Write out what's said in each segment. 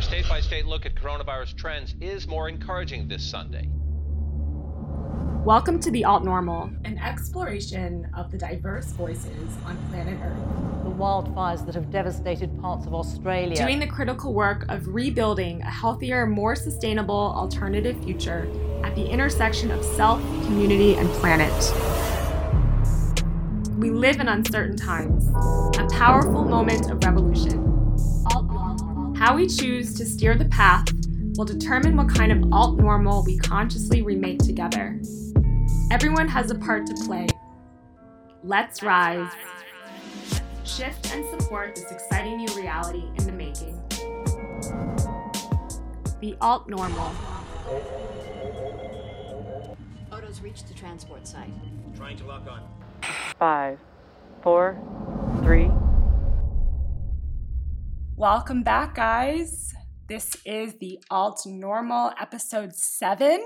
Our state by state look at coronavirus trends is more encouraging this Sunday. Welcome to The Alt Normal, an exploration of the diverse voices on planet Earth. The wildfires that have devastated parts of Australia. Doing the critical work of rebuilding a healthier, more sustainable alternative future at the intersection of self, community, and planet. We live in uncertain times, a powerful moment of revolution. How we choose to steer the path will determine what kind of alt normal we consciously remake together. Everyone has a part to play. Let's rise. Shift and support this exciting new reality in the making. The alt normal. Oto's reached the transport site. Trying to lock on. Five, four, three. Welcome back, guys. This is the Alt Normal episode seven.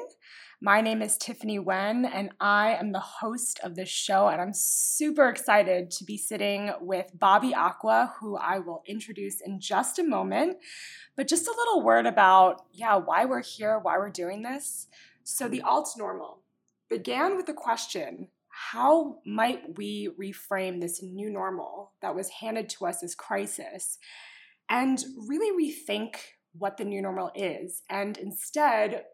My name is Tiffany Wen, and I am the host of this show. And I'm super excited to be sitting with Bobbi Aqua, who I will introduce in just a moment. But just a little word about, yeah, why we're here, why we're doing this. So, the Alt Normal began with the question how might we reframe this new normal that was handed to us as crisis? And really rethink what the new normal is and instead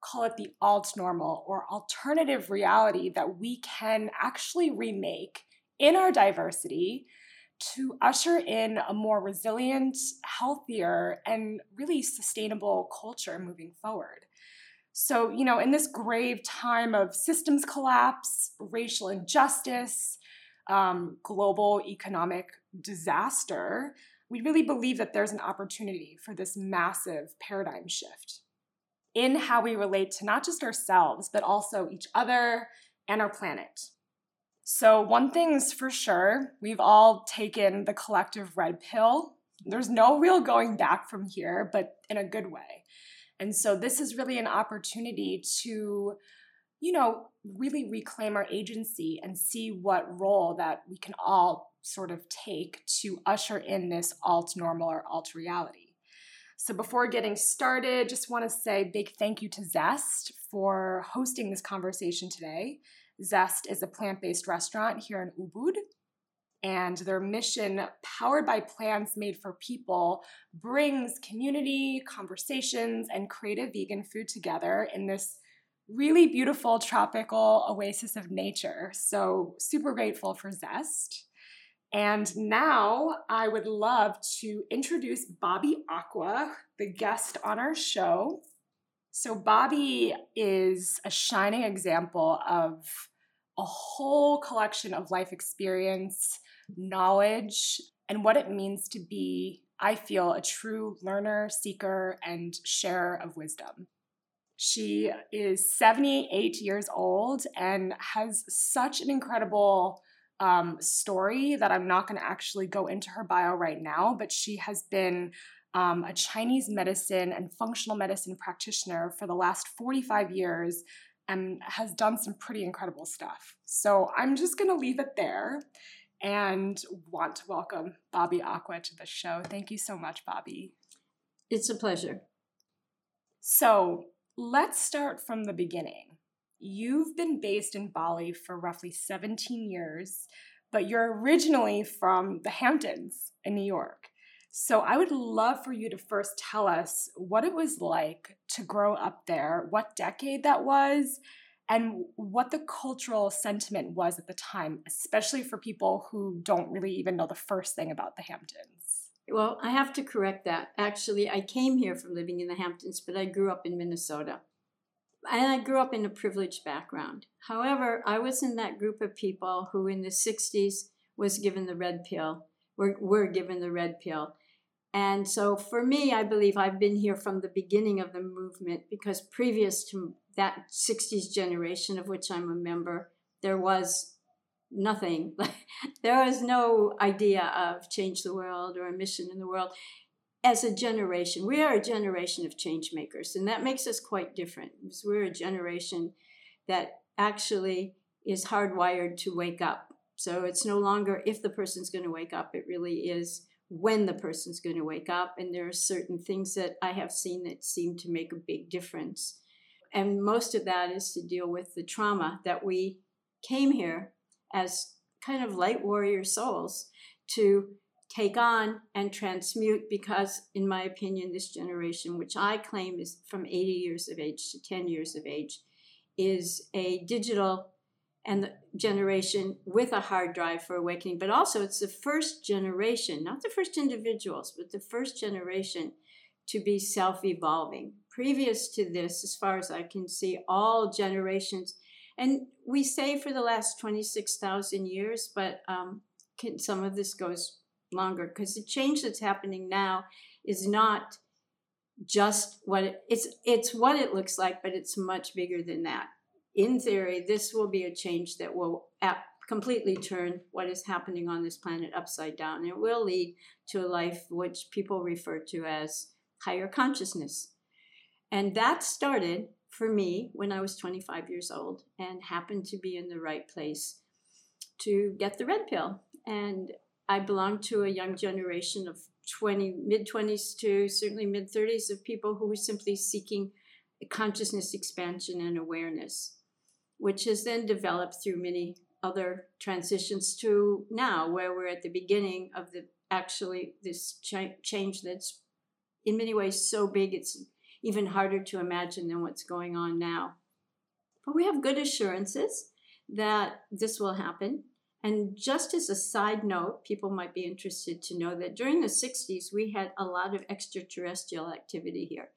call it the alt normal or alternative reality that we can actually remake in our diversity to usher in a more resilient, healthier, and really sustainable culture moving forward. So, you know, in this grave time of systems collapse, racial injustice, um, global economic disaster, we really believe that there's an opportunity for this massive paradigm shift in how we relate to not just ourselves, but also each other and our planet. So, one thing's for sure, we've all taken the collective red pill. There's no real going back from here, but in a good way. And so, this is really an opportunity to, you know, really reclaim our agency and see what role that we can all sort of take to usher in this alt normal or alt reality. So, before getting started, just want to say big thank you to Zest for hosting this conversation today. Zest is a plant based restaurant here in Ubud, and their mission, powered by plants made for people, brings community, conversations, and creative vegan food together in this really beautiful tropical oasis of nature. So, super grateful for Zest. And now I would love to introduce Bobbi Aqua, the guest on our show. So, Bobbi is a shining example of a whole collection of life experience, knowledge, and what it means to be, I feel, a true learner, seeker, and sharer of wisdom. She is 78 years old and has such an incredible um, story that I'm not going to actually go into her bio right now, but she has been um, a Chinese medicine and functional medicine practitioner for the last 45 years and has done some pretty incredible stuff. So I'm just going to leave it there and want to welcome Bobbi Aqua to the show. Thank you so much, Bobbi. It's a pleasure. So let's start from the beginning. You've been based in Bali for roughly 17 years, but you're originally from the Hamptons in New York. So I would love for you to first tell us what it was like to grow up there, what decade that was, and what the cultural sentiment was at the time, especially for people who don't really even know the first thing about the Hamptons. Well, I have to correct that. Actually, I came here from living in the Hamptons, but I grew up in Minnesota and I grew up in a privileged background. However, I was in that group of people who in the 60s was given the red pill, were, were given the red pill. And so for me, I believe I've been here from the beginning of the movement because previous to that 60s generation of which I'm a member, there was nothing. there was no idea of change the world or a mission in the world as a generation, we are a generation of change makers, and that makes us quite different. Because we're a generation that actually is hardwired to wake up. So it's no longer if the person's going to wake up, it really is when the person's going to wake up. And there are certain things that I have seen that seem to make a big difference. And most of that is to deal with the trauma that we came here as kind of light warrior souls to take on and transmute because in my opinion this generation which i claim is from 80 years of age to 10 years of age is a digital and generation with a hard drive for awakening but also it's the first generation not the first individuals but the first generation to be self-evolving. Previous to this as far as i can see all generations and we say for the last 26,000 years but um, can, some of this goes longer because the change that's happening now is not just what it, it's it's what it looks like but it's much bigger than that. In theory this will be a change that will ap- completely turn what is happening on this planet upside down. It will lead to a life which people refer to as higher consciousness. And that started for me when i was 25 years old and happened to be in the right place to get the red pill. And I belong to a young generation of 20, mid 20s to certainly mid 30s of people who were simply seeking consciousness expansion and awareness, which has then developed through many other transitions to now, where we're at the beginning of the actually this ch- change that's in many ways so big it's even harder to imagine than what's going on now. But we have good assurances that this will happen. And just as a side note, people might be interested to know that during the 60s, we had a lot of extraterrestrial activity here,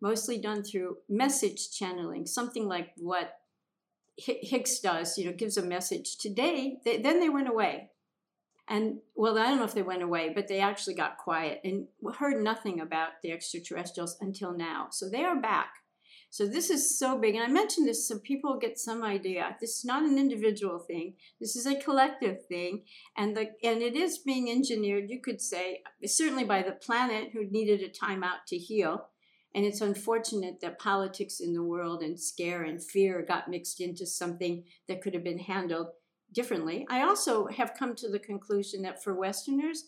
mostly done through message channeling, something like what Hicks does, you know, gives a message. Today, they, then they went away. And well, I don't know if they went away, but they actually got quiet and heard nothing about the extraterrestrials until now. So they are back. So this is so big. And I mentioned this so people get some idea. This is not an individual thing. This is a collective thing. And the and it is being engineered, you could say, certainly by the planet who needed a timeout to heal. And it's unfortunate that politics in the world and scare and fear got mixed into something that could have been handled differently. I also have come to the conclusion that for Westerners,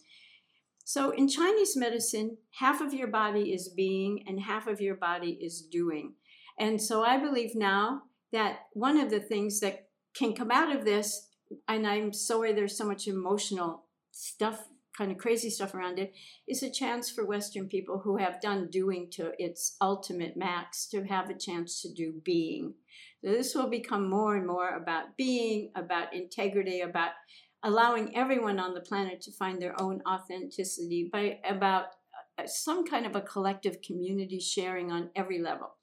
so in Chinese medicine, half of your body is being and half of your body is doing. And so I believe now that one of the things that can come out of this, and I'm sorry there's so much emotional stuff, kind of crazy stuff around it, is a chance for Western people who have done doing to its ultimate max to have a chance to do being. So this will become more and more about being, about integrity, about allowing everyone on the planet to find their own authenticity, by about uh, some kind of a collective community sharing on every level.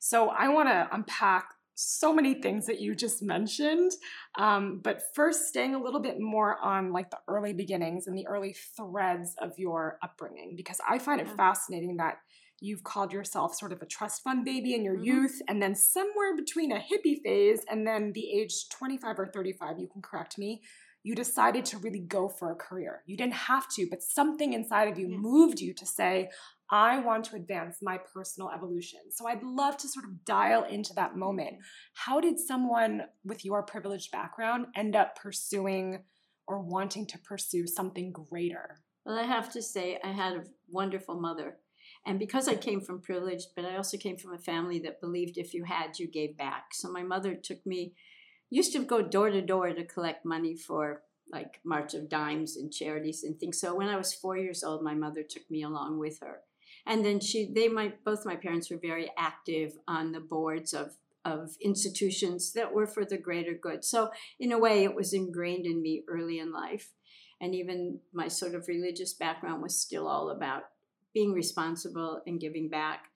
So I want to unpack so many things that you just mentioned. Um, but first, staying a little bit more on like the early beginnings and the early threads of your upbringing, because I find it fascinating that you've called yourself sort of a trust fund baby in your mm-hmm. youth, and then somewhere between a hippie phase and then the age 25 or 35, you can correct me, you decided to really go for a career. You didn't have to, but something inside of you yeah. moved you to say, I want to advance my personal evolution. So I'd love to sort of dial into that moment. How did someone with your privileged background end up pursuing or wanting to pursue something greater? Well, I have to say, I had a wonderful mother. And because I came from privileged, but I also came from a family that believed if you had, you gave back. So my mother took me, used to go door to door to collect money for like March of Dimes and charities and things. So when I was four years old, my mother took me along with her and then she they my both my parents were very active on the boards of of institutions that were for the greater good so in a way it was ingrained in me early in life and even my sort of religious background was still all about being responsible and giving back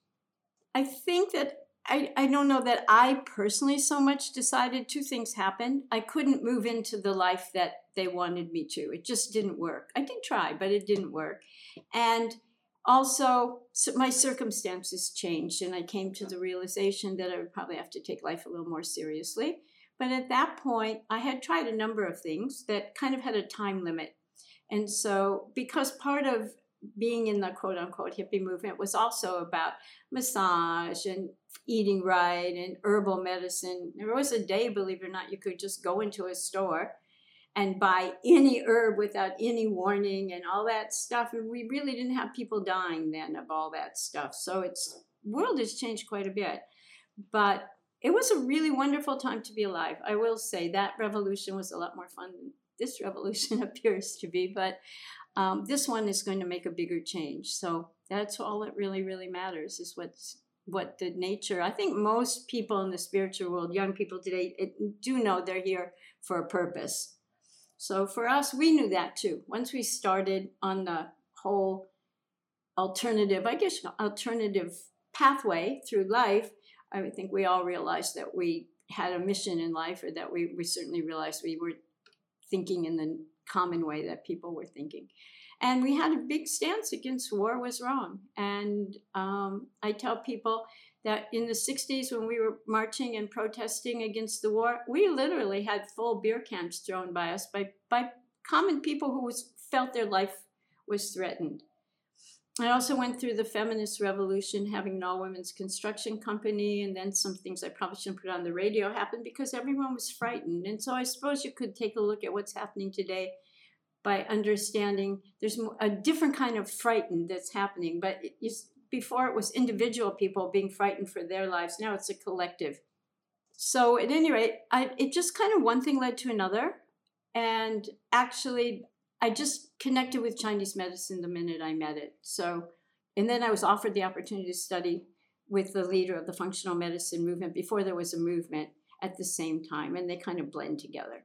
i think that I, I don't know that I personally so much decided two things happened. I couldn't move into the life that they wanted me to. It just didn't work. I did try, but it didn't work. And also so my circumstances changed and i came to the realization that i would probably have to take life a little more seriously. But at that point i had tried a number of things that kind of had a time limit. And so because part of being in the quote unquote hippie movement was also about massage and eating right and herbal medicine there was a day believe it or not you could just go into a store and buy any herb without any warning and all that stuff. And we really didn't have people dying then of all that stuff. So it's world has changed quite a bit. But it was a really wonderful time to be alive. I will say that revolution was a lot more fun than this revolution appears to be, but um, this one is going to make a bigger change. So that's all that really, really matters is what's what the nature. I think most people in the spiritual world, young people today, it, do know they're here for a purpose. So for us, we knew that too. Once we started on the whole alternative, I guess, alternative pathway through life, I think we all realized that we had a mission in life, or that we, we certainly realized we were thinking in the common way that people were thinking. And we had a big stance against war was wrong. And um, I tell people that in the 60s, when we were marching and protesting against the war, we literally had full beer cans thrown by us by, by common people who was, felt their life was threatened. I also went through the feminist revolution, having an all women's construction company, and then some things I probably shouldn't put on the radio happened because everyone was frightened. And so I suppose you could take a look at what's happening today by understanding there's a different kind of frightened that's happening. But it before it was individual people being frightened for their lives, now it's a collective. So at any rate, I, it just kind of one thing led to another. And actually, I just connected with Chinese medicine the minute I met it. So, and then I was offered the opportunity to study with the leader of the functional medicine movement before there was a movement at the same time, and they kind of blend together.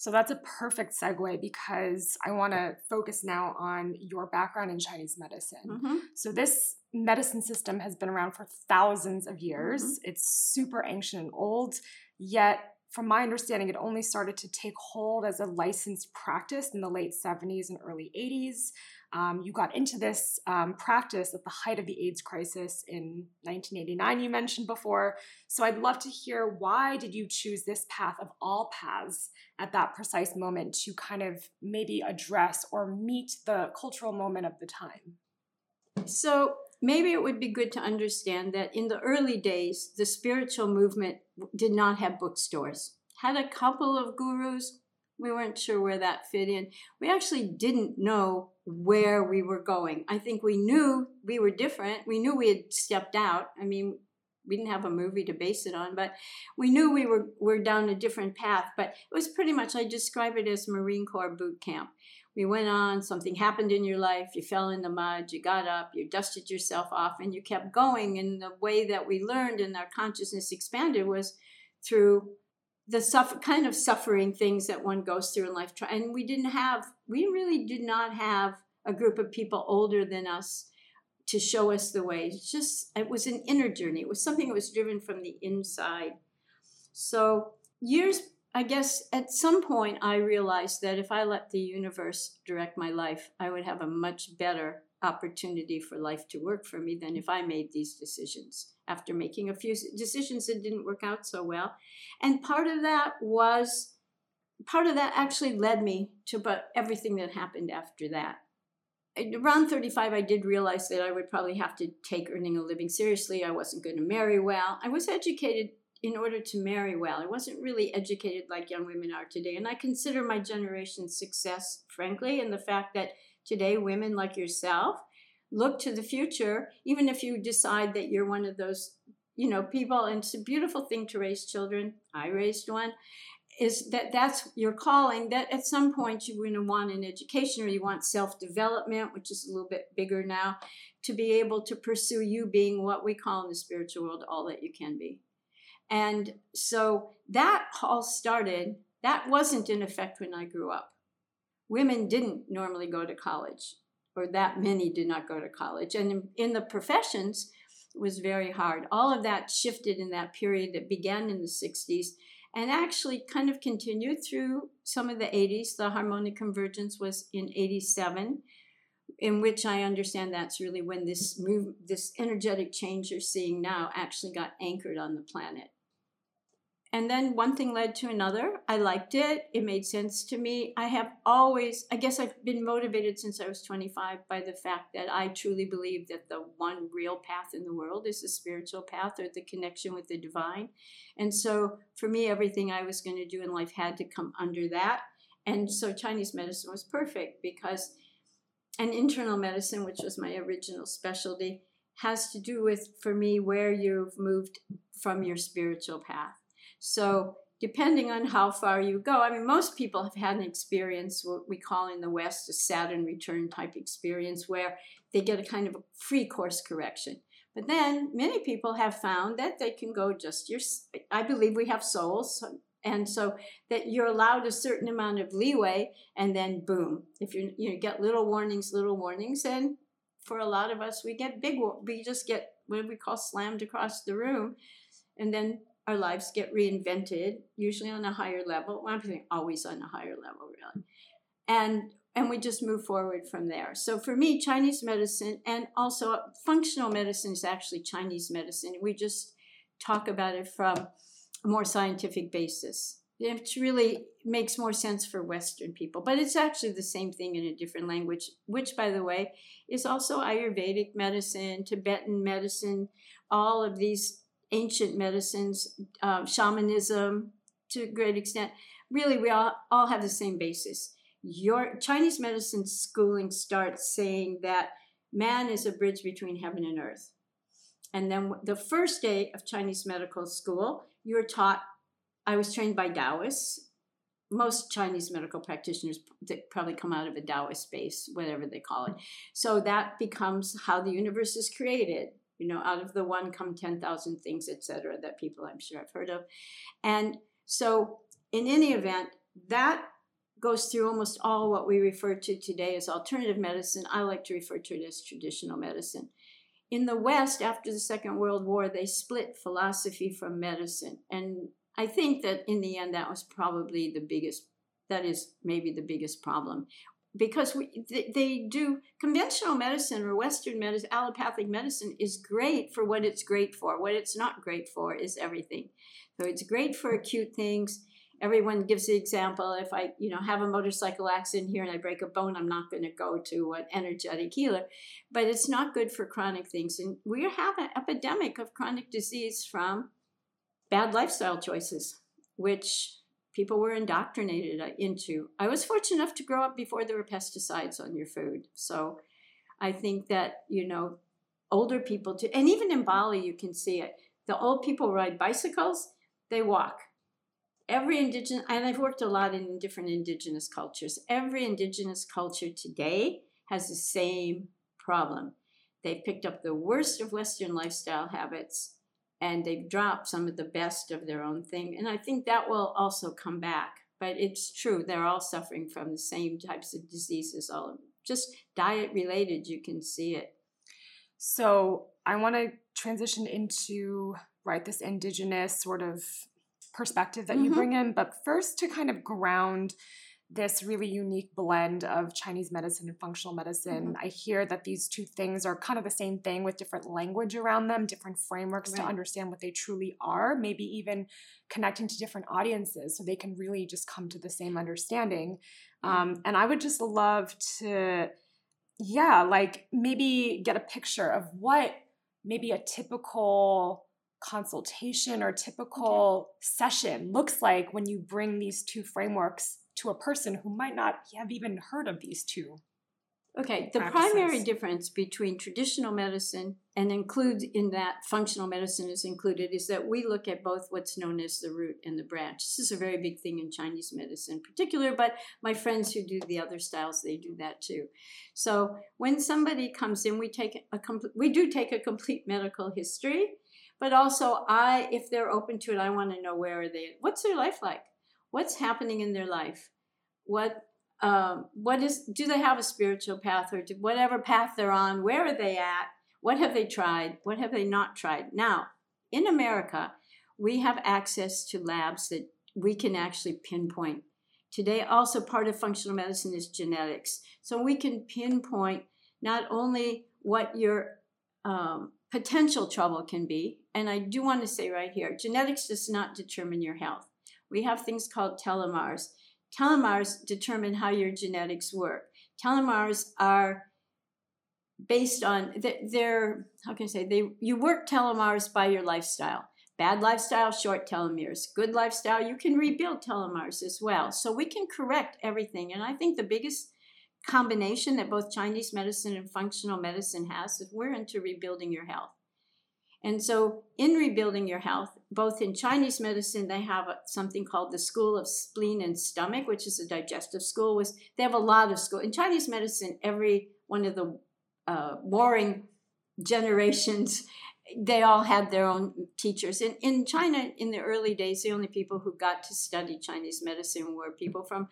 So that's a perfect segue because I want to focus now on your background in Chinese medicine. Mm-hmm. So this medicine system has been around for thousands of years. Mm-hmm. It's super ancient and old, yet from my understanding, it only started to take hold as a licensed practice in the late 70s and early 80s. Um, you got into this um, practice at the height of the AIDS crisis in 1989, you mentioned before. So I'd love to hear why did you choose this path of all paths at that precise moment to kind of maybe address or meet the cultural moment of the time? So maybe it would be good to understand that in the early days, the spiritual movement did not have bookstores. Had a couple of gurus. We weren't sure where that fit in. We actually didn't know where we were going. I think we knew we were different. We knew we had stepped out. I mean, we didn't have a movie to base it on, but we knew we were, were down a different path. But it was pretty much, I describe it as Marine Corps boot camp we went on, something happened in your life, you fell in the mud, you got up, you dusted yourself off, and you kept going. And the way that we learned and our consciousness expanded was through the suffer, kind of suffering things that one goes through in life. And we didn't have, we really did not have a group of people older than us to show us the way. It's just, it was an inner journey. It was something that was driven from the inside. So years I guess at some point I realized that if I let the universe direct my life, I would have a much better opportunity for life to work for me than if I made these decisions after making a few decisions that didn't work out so well. And part of that was part of that actually led me to about everything that happened after that. Around 35, I did realize that I would probably have to take earning a living seriously. I wasn't going to marry well. I was educated in order to marry well. I wasn't really educated like young women are today. And I consider my generation's success, frankly, in the fact that today women like yourself look to the future, even if you decide that you're one of those, you know, people. And it's a beautiful thing to raise children. I raised one. Is that that's your calling? That at some point you're going to want an education or you want self development, which is a little bit bigger now, to be able to pursue you being what we call in the spiritual world all that you can be. And so that all started, that wasn't in effect when I grew up. Women didn't normally go to college, or that many did not go to college. And in, in the professions, it was very hard. All of that shifted in that period that began in the 60s and actually kind of continued through some of the 80s. The harmonic convergence was in 87 in which I understand that's really when this move, this energetic change you're seeing now actually got anchored on the planet. And then one thing led to another. I liked it. It made sense to me. I have always, I guess I've been motivated since I was 25 by the fact that I truly believe that the one real path in the world is the spiritual path or the connection with the divine. And so for me, everything I was going to do in life had to come under that. And so Chinese medicine was perfect because, and internal medicine, which was my original specialty, has to do with, for me, where you've moved from your spiritual path. So depending on how far you go, I mean, most people have had an experience, what we call in the West a Saturn return type experience, where they get a kind of a free course correction. But then many people have found that they can go just your, I believe we have souls, and so that you're allowed a certain amount of leeway, and then boom, if you you get little warnings, little warnings, and for a lot of us, we get big, we just get what we call slammed across the room, and then our lives get reinvented, usually on a higher level. Well, I'm always on a higher level, really. And and we just move forward from there. So for me, Chinese medicine and also functional medicine is actually Chinese medicine. We just talk about it from a more scientific basis. It really makes more sense for Western people, but it's actually the same thing in a different language, which, by the way, is also Ayurvedic medicine, Tibetan medicine, all of these ancient medicines, uh, shamanism to a great extent. Really, we all, all have the same basis. Your Chinese medicine schooling starts saying that man is a bridge between heaven and earth. And then the first day of Chinese medical school, you're taught. I was trained by Taoists. Most Chinese medical practitioners that probably come out of a Taoist space, whatever they call it. So that becomes how the universe is created you know, out of the one come 10,000 things, etc., that people I'm sure have heard of. And so, in any event, that goes through almost all what we refer to today as alternative medicine. I like to refer to it as traditional medicine. In the West, after the Second World War, they split philosophy from medicine. And I think that in the end, that was probably the biggest, that is maybe the biggest problem because we, they do conventional medicine or Western medicine, allopathic medicine is great for what it's great for. What it's not great for is everything. So it's great for acute things. Everyone gives the example. If I, you know, have a motorcycle accident here and I break a bone, I'm not going to go to an energetic healer. But it's not good for chronic things. And we have an epidemic of chronic disease from bad lifestyle choices, which people were indoctrinated uh, into. I was fortunate enough to grow up before there were pesticides on your food. So I think that, you know, older people too, and even in Bali, you can see it. The old people ride bicycles, they walk. Every indigenous, and I've worked a lot in different indigenous cultures, every indigenous culture today has the same problem. They've picked up the worst of Western lifestyle habits and they've dropped some of the best of their own thing. And I think that will also come back. But it's true, they're all suffering from the same types of diseases, all just diet related, you can see it. So I want to transition into right this indigenous sort of perspective that mm-hmm. you bring in, but first to kind of ground this really unique blend of Chinese medicine and functional medicine. Mm-hmm. I hear that these two things are kind of the same thing with different language around them, different frameworks right. to understand what they truly are, maybe even connecting to different audiences so they can really just come to the same understanding. Mm-hmm. Um, and I would just love to, yeah, like maybe get a picture of what maybe a typical consultation or typical okay. session looks like when you bring these two frameworks to a person who might not have even heard of these two. Okay, the practices. primary difference between traditional medicine and includes in that functional medicine is included is that we look at both what's known as the root and the branch. This is a very big thing in Chinese medicine in particular, but my friends who do the other styles, they do that too. So when somebody comes in, we take a complete we do take a complete medical history, but also I if they're open to it, I want to know where are they what's their life like? What's happening in their life? What um, what is do they have a spiritual path or do, whatever path they're on where are they at? What have they tried? What have they not tried? Now in america we have access to labs that we can actually pinpoint. Today also part of functional medicine is genetics. So we can pinpoint not only what your um, potential trouble can be and i do want to say right here genetics does not determine your health we have things called telomeres. Telomeres determine how your genetics work. Telomeres are based on they're how can I say they you work telomeres by your lifestyle. Bad lifestyle, short telomeres. Good lifestyle, you can rebuild telomeres as well. So we can correct everything. And I think the biggest combination that both Chinese medicine and functional medicine has is we're into rebuilding your health. And so, in rebuilding your health, both in Chinese medicine, they have something called the School of Spleen and Stomach, which is a digestive school. Was they have a lot of school in Chinese medicine. Every one of the uh, warring generations, they all had their own teachers. In in China, in the early days, the only people who got to study Chinese medicine were people from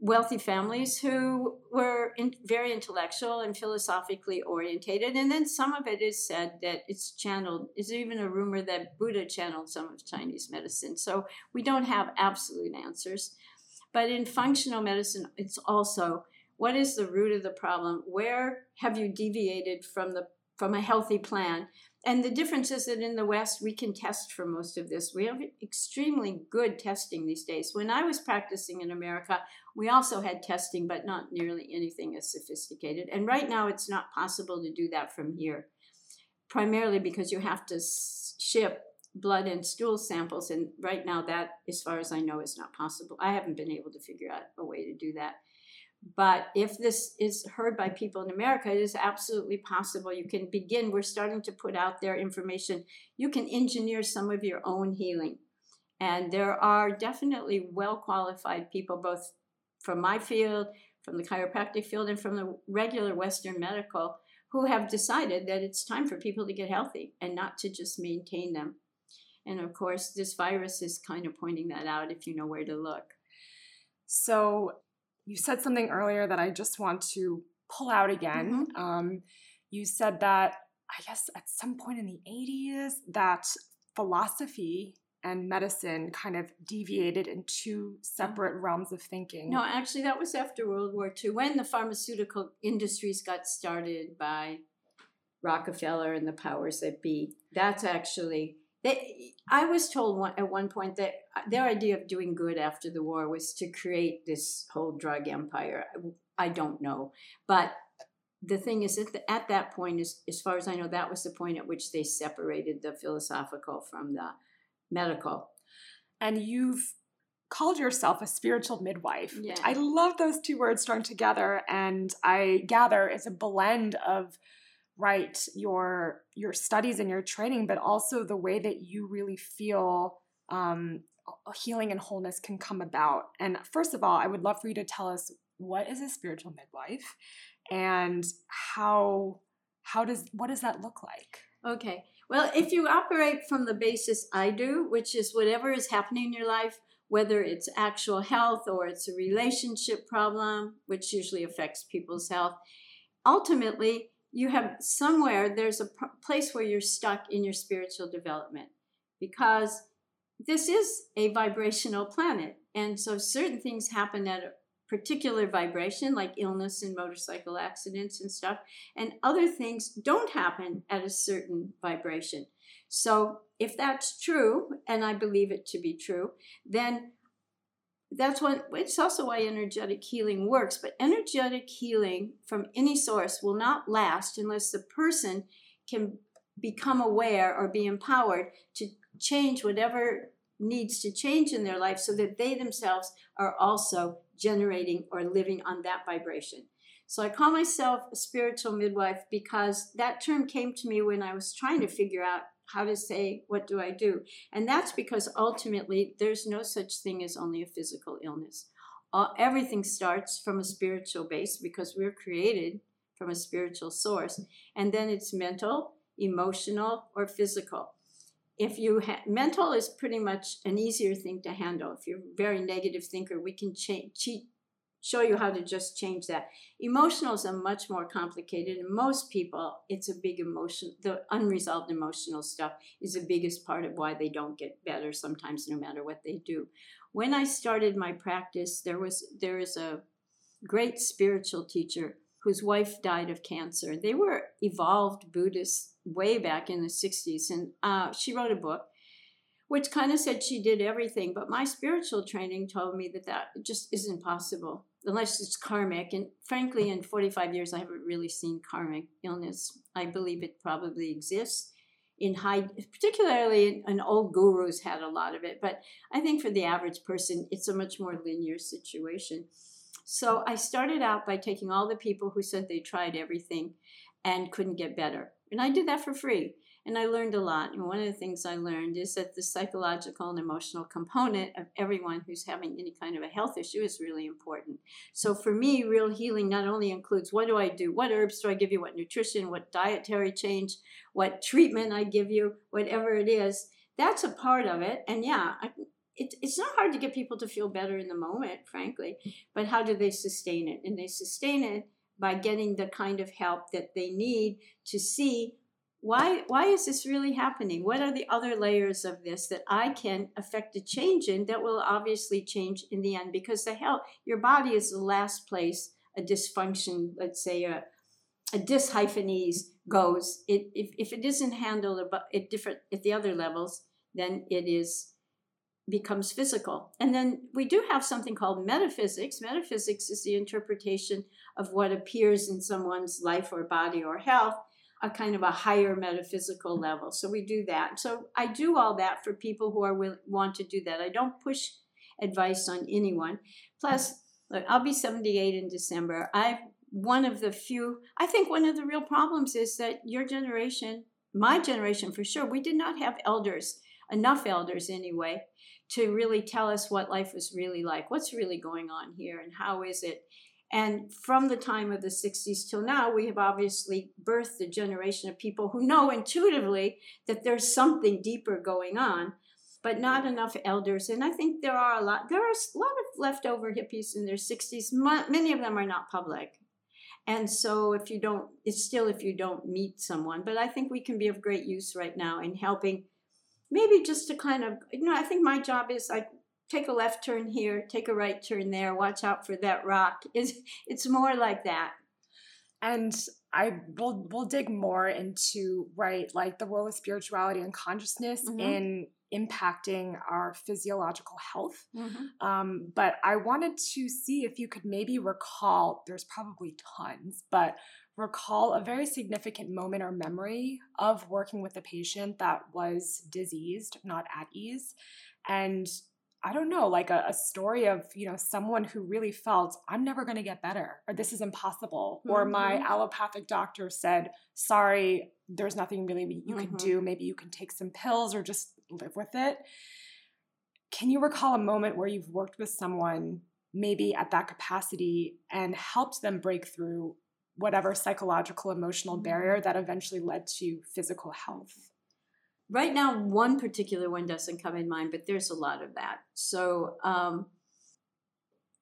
wealthy families who were in, very intellectual and philosophically orientated. And then some of it is said that it's channeled, is even a rumor that Buddha channeled some of Chinese medicine. So we don't have absolute answers. But in functional medicine, it's also what is the root of the problem? Where have you deviated from the from a healthy plan? And the difference is that in the West, we can test for most of this. We have extremely good testing these days. When I was practicing in America, we also had testing, but not nearly anything as sophisticated. And right now, it's not possible to do that from here, primarily because you have to ship blood and stool samples. And right now, that, as far as I know, is not possible. I haven't been able to figure out a way to do that. But if this is heard by people in America, it is absolutely possible. You can begin, we're starting to put out their information. You can engineer some of your own healing. And there are definitely well qualified people, both from my field, from the chiropractic field, and from the regular Western medical, who have decided that it's time for people to get healthy and not to just maintain them. And of course, this virus is kind of pointing that out if you know where to look. So, you said something earlier that I just want to pull out again. Mm-hmm. Um, you said that, I guess, at some point in the 80s, that philosophy and medicine kind of deviated in two separate realms of thinking. No, actually, that was after World War II when the pharmaceutical industries got started by Rockefeller and the powers that be. That's actually they, I was told one, at one point that uh, their idea of doing good after the war was to create this whole drug empire. I don't know, but the thing is that the, at that point, is as far as I know, that was the point at which they separated the philosophical from the medical. And you've called yourself a spiritual midwife. Yeah. I love those two words strung together, and I gather it's a blend of right your your studies and your training but also the way that you really feel um, healing and wholeness can come about. And first of all i would love for you to tell us what is a spiritual midwife and how how does what does that look like? Okay. Well if you operate from the basis i do which is whatever is happening in your life whether it's actual health or it's a relationship problem which usually affects people's health ultimately you have somewhere there's a place where you're stuck in your spiritual development because this is a vibrational planet. And so certain things happen at a particular vibration like illness and motorcycle accidents and stuff and other things don't happen at a certain vibration. So if that's true and i believe it to be true then that's what it's also why energetic healing works but energetic healing from any source will not last unless the person can become aware or be empowered to change whatever needs to change in their life so that they themselves are also generating or living on that vibration. So i call myself a spiritual midwife because that term came to me when i was trying to figure out how to say, What do I do? And that's because ultimately there's no such thing as only a physical illness. Uh, everything starts from a spiritual base because we're created from a spiritual source. And then it's mental, emotional, or physical. If you ha- mental is pretty much an easier thing to handle. If you're a very negative thinker, we can cha- cheat show you how to just change that. Emotionals are much more complicated, and most people, it's a big emotion. The unresolved emotional stuff is the biggest part of why they don't get better sometimes, no matter what they do. When I started my practice, there was there is a great spiritual teacher whose wife died of cancer. They were evolved Buddhists way back in the 60s, and uh, she wrote a book which kind of said she did everything. But my spiritual training told me that that just isn't possible unless it's karmic. And frankly, in 45 years, I haven't really seen karmic illness. I believe it probably exists. in high, particularly an old gurus had a lot of it, but I think for the average person, it's a much more linear situation. So I started out by taking all the people who said they tried everything and couldn't get better. And I did that for free. And I learned a lot. And one of the things I learned is that the psychological and emotional component of everyone who's having any kind of a health issue is really important. So for me, real healing not only includes what do I do, what herbs do I give you, what nutrition, what dietary change, what treatment I give you, whatever it is, that's a part of it. And yeah, I, it, it's not hard to get people to feel better in the moment, frankly, but how do they sustain it? And they sustain it by getting the kind of help that they need to see why why is this really happening? What are the other layers of this that i can affect a change in that will obviously change in the end? Because the health your body is the last place a dysfunction let's say a, a dyshyphanese goes. It if, if it isn't handled at different at the other levels then it is becomes physical. And then we do have something called metaphysics. Metaphysics is the interpretation of what appears in someone's life or body or health a kind of a higher metaphysical level. So we do that. So I do all that for people who are want to do that. I don't push advice on anyone. Plus, look, I'll be 78 in December. I one of the few. I think one of the real problems is that your generation, my generation for sure, we did not have elders enough elders anyway to really tell us what life was really like, what's really going on here, and how is it and from the time of the 60s till now, we have obviously birthed a generation of people who know intuitively that there's something deeper going on, but not enough elders. And I think there are a lot, there are a lot of leftover hippies in their 60s. Many of them are not public. And so if you don't, it's still if you don't meet someone. But I think we can be of great use right now in helping maybe just to kind of, you know, I think my job is like take a left turn here, take a right turn there, watch out for that rock. It's, it's more like that. And I will we'll dig more into right like the role of spirituality and consciousness mm-hmm. in impacting our physiological health. Mm-hmm. Um, but I wanted to see if you could maybe recall. There's probably tons, but recall a very significant moment or memory of working with a patient that was diseased, not at ease, and I don't know, like a, a, story of, you know, someone who really felt, I'm never going to get better, or this is impossible, mm-hmm. or my mm-hmm. allopathic doctor said, sorry, there's nothing really you mm-hmm. can do. Maybe you can take some pills or just live with it. Can you recall a moment where you've worked with someone, maybe at that capacity, and helped them break through whatever psychological, emotional barrier mm-hmm. that eventually led to physical health? Right now one particular one doesn't come in mind but there's a lot of that. So um,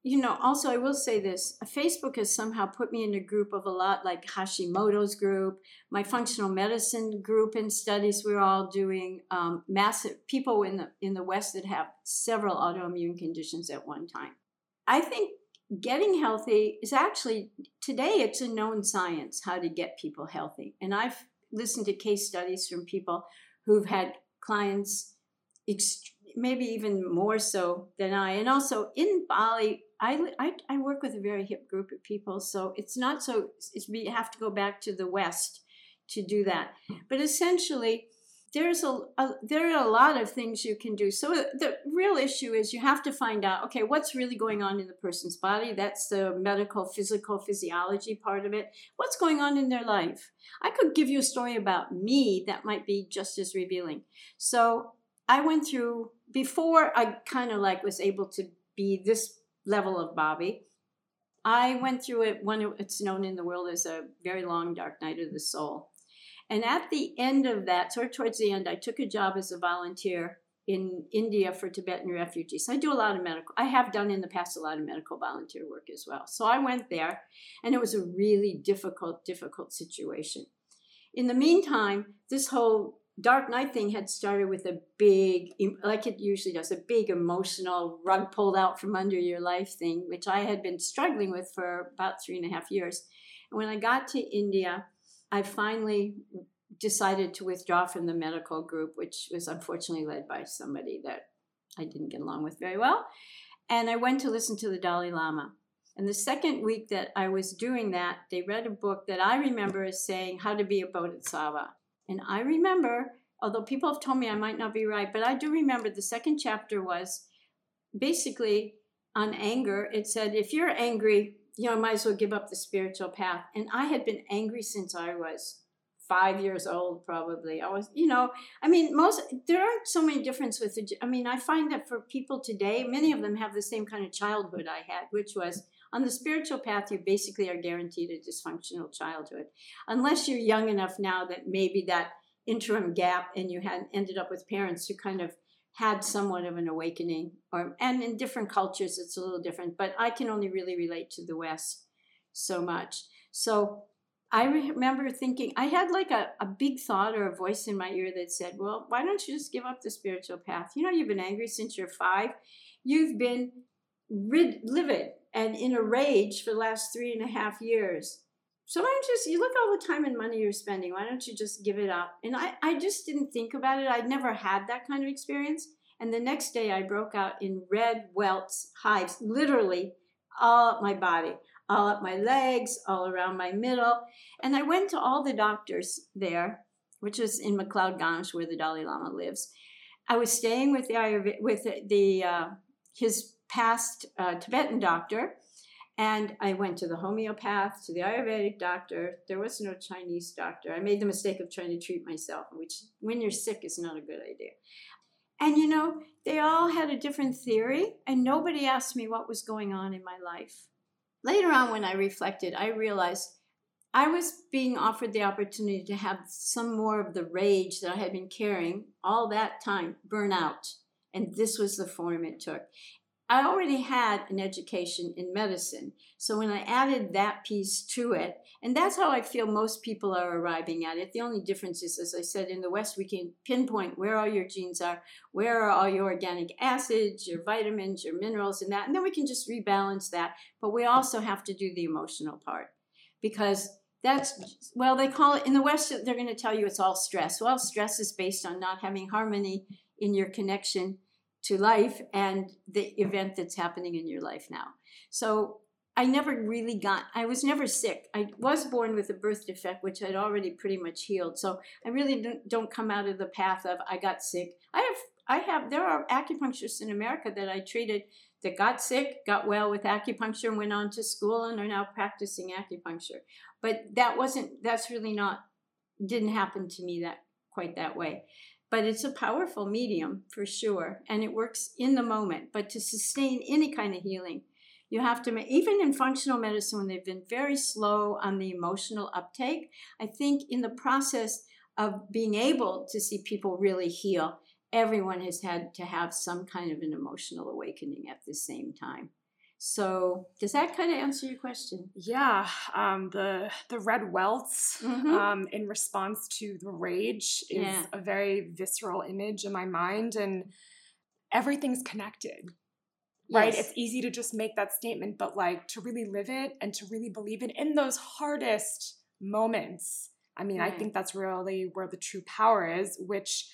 you know also i will say this facebook has somehow put me in a group of a lot like hashimoto's group my functional medicine group and studies we're all doing um, massive people in the in the west that have several autoimmune conditions at one time. I think getting healthy is actually today it's a known science how to get people healthy. And i've listened to case studies from people who've had clients ext- maybe even more so than I. And also in Bali, I, I, I, work with a very hip group of people, so it's not so, it's, we have to go back to the West to do that. But essentially, there's a, a, there are a lot of things you can do. So uh, the real issue is you have to find out okay what's really going on in the person's body. That's the medical physical physiology part of it. What's going on in their life? I could give you a story about me that might be just as revealing. So I went through before I kind of like was able to be this level of Bobbi. I went through it when it's known in the world as a very long dark night of the soul. And at the end of that, sort of towards the end, I took a job as a volunteer in India for Tibetan refugees. I do a lot of medical, I have done in the past a lot of medical volunteer work as well. So I went there, and it was a really difficult, difficult situation. In the meantime, this whole Dark Night thing had started with a big, like it usually does, a big emotional rug pulled out from under your life thing, which I had been struggling with for about three and a half years. And when I got to India, I finally decided to withdraw from the medical group, which was unfortunately led by somebody that I didn't get along with very well. And I went to listen to the Dalai Lama. And the second week that I was doing that, they read a book that I remember as saying How to Be a Bodhisattva. And I remember although people have told me I might not be right, but I do remember the second chapter was basically on anger. It said, if you're angry, you know, I might as well give up the spiritual path. And I had been angry since I was five years old, probably. I was, you know, I mean, most, there aren't so many differences with the, I mean, I find that for people today, many of them have the same kind of childhood I had, which was on the spiritual path, you basically are guaranteed a dysfunctional childhood. Unless you're young enough now that maybe that interim gap and you had ended up with parents who kind of had somewhat of an awakening or and in different cultures it's a little different but i can only really relate to the west so much. So i remember thinking i had like a, a big thought or a voice in my ear that said well why don't you just give up the spiritual path? You know you've been angry since you're five. You've been rid, livid and in a rage for the last three and a half years so why don't you just you look at all the time and money you're spending why don't you just give it up? And i i just didn't think about it i'd never had that kind of experience. And the next day i broke out in red welts hives literally all up my body all up my legs all around my middle. And i went to all the doctors there which was in mcleod ganj where the dalai lama lives. I was staying with the with the uh, his past uh, tibetan doctor and I went to the homeopath, to the Ayurvedic doctor. There was no Chinese doctor. I made the mistake of trying to treat myself, which, when you're sick, is not a good idea. And you know, they all had a different theory, and nobody asked me what was going on in my life. Later on, when I reflected, I realized I was being offered the opportunity to have some more of the rage that I had been carrying all that time burn out. And this was the form it took. I already had an education in medicine. So when I added that piece to it, and that's how I feel most people are arriving at it. The only difference is, as I said, in the West, we can pinpoint where all your genes are, where are all your organic acids, your vitamins, your minerals, and that. And then we can just rebalance that. But we also have to do the emotional part because that's, well, they call it in the West, they're going to tell you it's all stress. Well, stress is based on not having harmony in your connection to life and the event that's happening in your life now. So I never really got, I was never sick. I was born with a birth defect, which I'd already pretty much healed. So I really don't, don't come out of the path of I got sick. I have, I have, there are acupuncturists in America that I treated that got sick, got well with acupuncture, and went on to school and are now practicing acupuncture. But that wasn't, that's really not, didn't happen to me that quite that way but it's a powerful medium for sure and it works in the moment. But to sustain any kind of healing you have to even in functional medicine when they've been very slow on the emotional uptake i think in the process of being able to see people really heal everyone has had to have some kind of an emotional awakening at the same time so does that kind of answer your question? Yeah, um, the the red welts Mhm. um, in response to the rage is Yeah. a very visceral image in my mind, and everything's connected. Right? Yes. It's easy to just make that statement, but like to really live it and to really believe it in those hardest moments. I mean, I think that's really where the true power is, which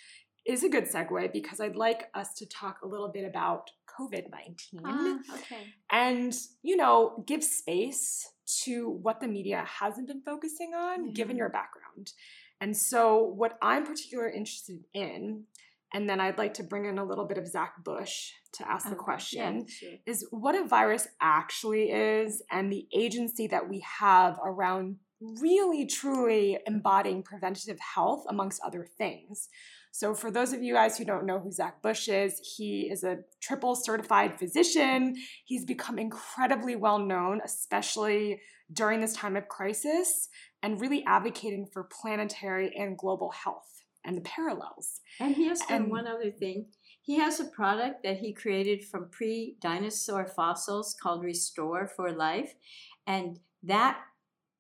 is a good segue because I'd like us to talk a little bit about COVID 19 Ah, okay. and you know give space to what the media hasn't been focusing on given your background and so what i'm particularly interested in and then i'd like to bring in a little bit of zach bush to ask the Okay, question Yeah, sure. is what a virus actually is and the agency that we have around really truly embodying preventative health amongst other things so, for those of you guys who don't know who Zach Bush is, he is a triple certified physician. He's become incredibly well known, especially during this time of crisis, and really advocating for planetary and global health and the parallels. And he has done And- one other thing. He has a product that he created from pre dinosaur fossils called Restore for Life. And that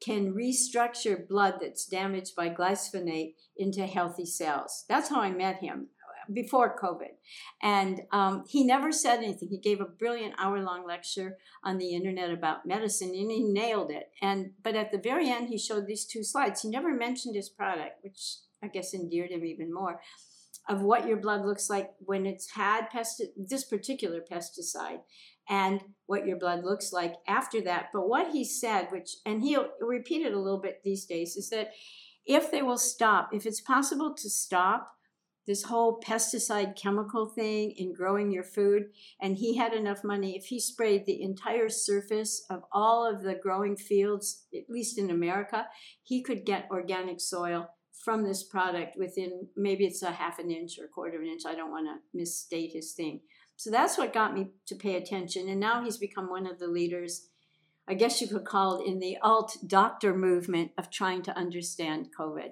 can restructure blood that's damaged by glyphosate into healthy cells. That's how I met him before COVID. And um, he never said anything. He gave a brilliant hour long lecture on the internet about medicine and he nailed it. And but at the very end, he showed these two slides. He never mentioned his product, which I guess endeared him even more of what your blood looks like when it's had pesti- this particular pesticide and what your blood looks like after that. But what he said, which, and he'll repeat it a little bit these days, is that if they will stop, if it's possible to stop this whole pesticide chemical thing in growing your food. And he had enough money. If he sprayed the entire surface of all of the growing fields, at least in America, he could get organic soil from this product within maybe it's a half an inch or a quarter of an inch. I don't want to misstate his thing. So that's what got me to pay attention. And now he's become one of the leaders, I guess you could call it in the alt doctor movement of trying to understand COVID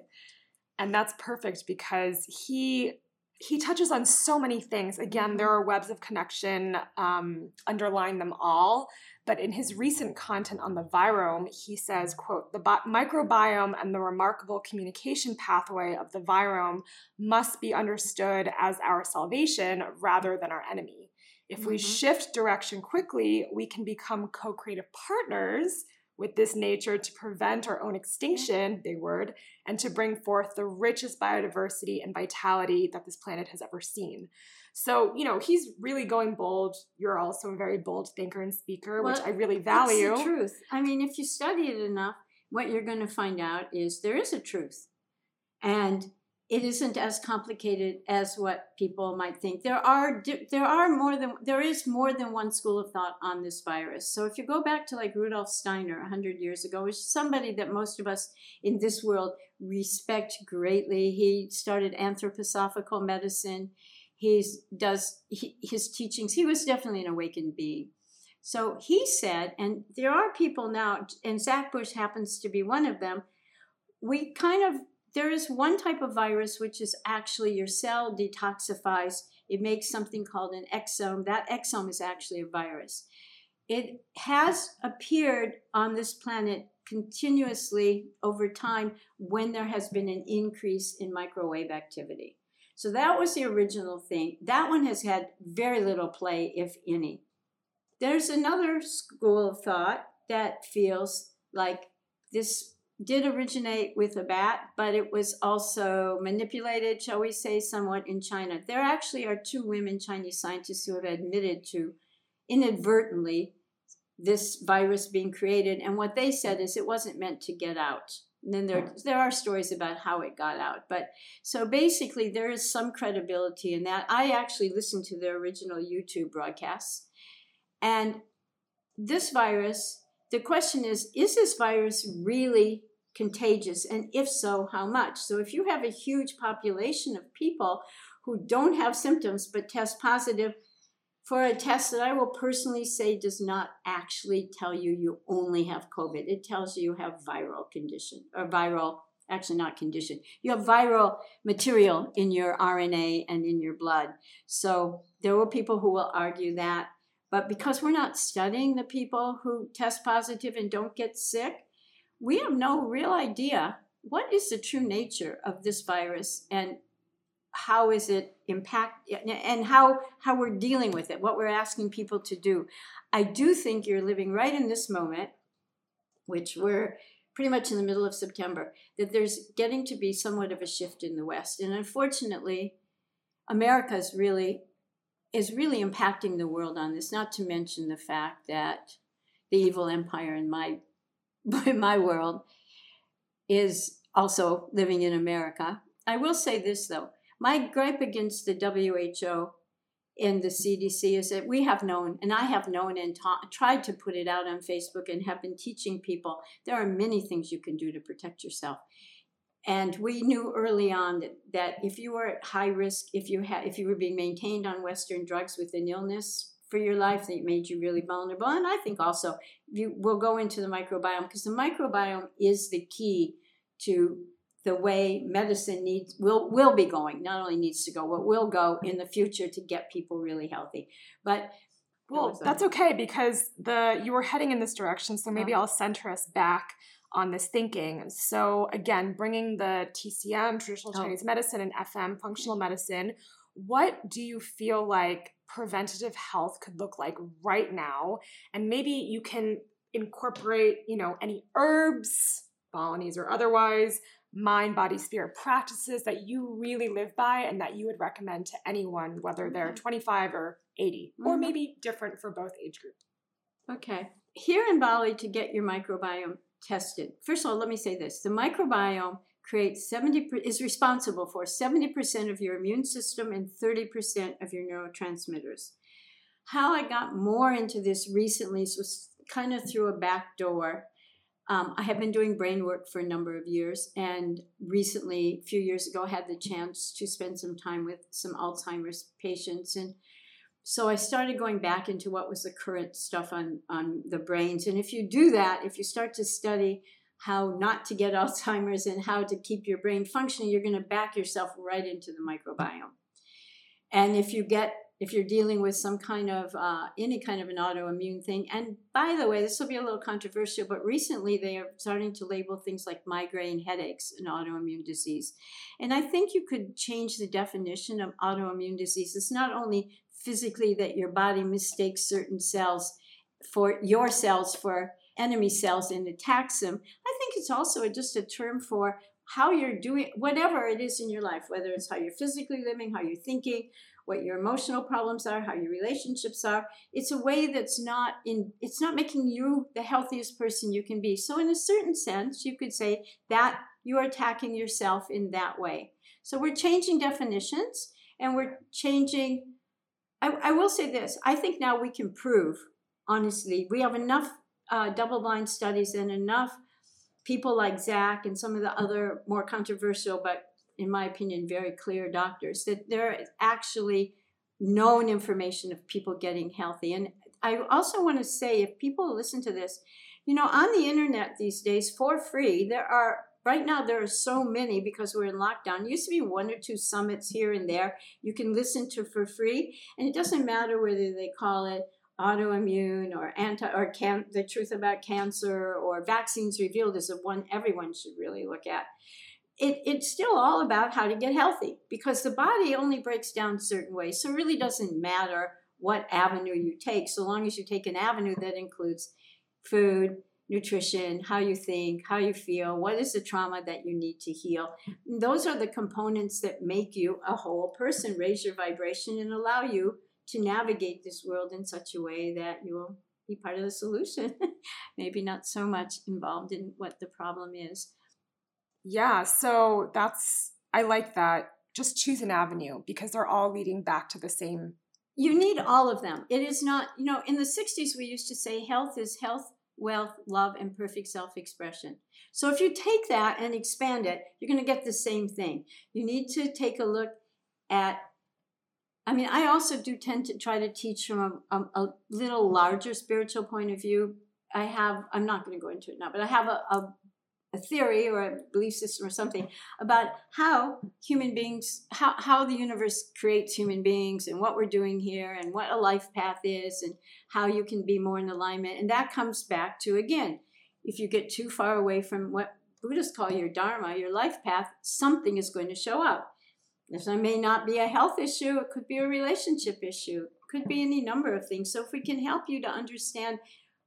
and that's perfect because he he touches on so many things again there are webs of connection um, underlying them all but in his recent content on the virome he says quote the bi- microbiome and the remarkable communication pathway of the virome must be understood as our salvation rather than our enemy if mm-hmm. we shift direction quickly we can become co-creative partners with this nature to prevent our own extinction, they word, and to bring forth the richest biodiversity and vitality that this planet has ever seen. So, you know, he's really going bold. You're also a very bold thinker and speaker, well, which I really value. It's the truth. I mean, if you study it enough, what you're going to find out is there is a truth. And it isn't as complicated as what people might think. There are there are more than there is more than one school of thought on this virus. So if you go back to like Rudolf Steiner 100 years ago, is somebody that most of us in this world respect greatly. He started anthroposophical medicine. He's does he, his teachings. He was definitely an awakened being. So he said, and there are people now, and Zach Bush happens to be one of them. We kind of there is one type of virus which is actually your cell detoxifies. It makes something called an exome. That exome is actually a virus. It has appeared on this planet continuously over time when there has been an increase in microwave activity. So that was the original thing. That one has had very little play, if any. There's another school of thought that feels like this did originate with a bat, but it was also manipulated, shall we say, somewhat in China. There actually are two women Chinese scientists who have admitted to inadvertently this virus being created, and what they said is it wasn't meant to get out. And then there, there are stories about how it got out. But so basically, there is some credibility in that. I actually listened to their original YouTube broadcasts. And this virus, the question is is this virus really contagious? And if so, how much? So if you have a huge population of people who don't have symptoms but test positive for a test that I will personally say does not actually tell you you only have COVID. It tells you you have viral condition or viral, actually not condition. You have viral material in your RNA and in your blood. So there were people who will argue that. But because we're not studying the people who test positive and don't get sick, we have no real idea what is the true nature of this virus and how is it impact and how how we're dealing with it what we're asking people to do. I do think you're living right in this moment which we're pretty much in the middle of september that there's getting to be somewhat of a shift in the west. And unfortunately america is really is really impacting the world on this not to mention the fact that the evil empire in my by my world is also living in America. I will say this though my gripe against the WHO and the CDC is that we have known, and I have known and ta- tried to put it out on Facebook and have been teaching people there are many things you can do to protect yourself. And we knew early on that, that if you were at high risk, if you had, if you were being maintained on Western drugs with an illness, for your life that made you really vulnerable. And I think also you will go into the microbiome because the microbiome is the key to the way medicine needs will will be going. Not only needs to go, but will go in the future to get people really healthy. But well, that's okay because the you were heading in this direction. So maybe uh-huh. I'll center us back on this thinking. So again, bringing the TCM, traditional oh. Chinese oh. medicine, and FM, functional medicine. What do you feel like preventative health could look like right now? And maybe you can incorporate you know any herbs Balinese or otherwise mind body spirit practices that you really live by and that you would recommend to anyone whether they're mm-hmm. 25 or 80 mm-hmm. or maybe different for both age groups okay. Here in bali to get your microbiome tested. First of all let me say this. The microbiome creates 70 is responsible for 70% of your immune system and 30% of your neurotransmitters. How I got more into this recently was kind of through a back door. Um, I have been doing brain work for a number of years, and recently, a few years ago, had the chance to spend some time with some Alzheimer's patients. And so I started going back into what was the current stuff on, on the brains. And if you do that, if you start to study how not to get Alzheimer's and how to keep your brain functioning, you're going to back yourself right into the microbiome. And if you get if you're dealing with some kind of uh, any kind of an autoimmune thing and by the way this will be a little controversial but recently they are starting to label things like migraine headaches an autoimmune disease and i think you could change the definition of autoimmune disease it's not only physically that your body mistakes certain cells for your cells for enemy cells and attacks them. I think it's also just a term for how you're doing whatever it is in your life, whether it's how you're physically living, how you're thinking, what your emotional problems are, how your relationships are. It's a way that's not in it's not making you the healthiest person you can be. So in a certain sense, you could say that you're attacking yourself in that way. So we're changing definitions and we're changing I, I will say this. I think now we can prove, honestly, we have enough uh, double blind studies and enough people like Zach and some of the other more controversial, but in my opinion, very clear doctors that there is actually known information of people getting healthy. And I also want to say if people listen to this, you know, on the internet these days for free, there are right now there are so many because we're in lockdown. Used to be one or two summits here and there you can listen to for free, and it doesn't matter whether they call it autoimmune or anti or can the truth about cancer or vaccines revealed is the one everyone should really look at. It, it's still all about how to get healthy because the body only breaks down certain ways. So it really doesn't matter what avenue you take so long as you take an avenue that includes food nutrition how you think how you feel what is the trauma that you need to heal. Those are the components that make you a whole person raise your vibration and allow you to navigate this world in such a way that you will be part of the solution. Maybe not so much involved in what the problem is. Yeah, so that's, I like that. Just choose an avenue because they're all leading back to the same. You need all of them. It is not, you know, in the 60s, we used to say health is health, wealth, love, and perfect self expression. So if you take that and expand it, you're going to get the same thing. You need to take a look at I mean, I also do tend to try to teach from a, a, a little larger spiritual point of view. I have, I'm not going to go into it now, but I have a, a, a, theory or a belief system or something about how human beings, how, how the universe creates human beings and what we're doing here and what a life path is and how you can be more in alignment. And that comes back to, again, if you get too far away from what Buddhists call your dharma, your life path, something is going to show up. This may not be a health issue, it could be a relationship issue, it could be any number of things. So if we can help you to understand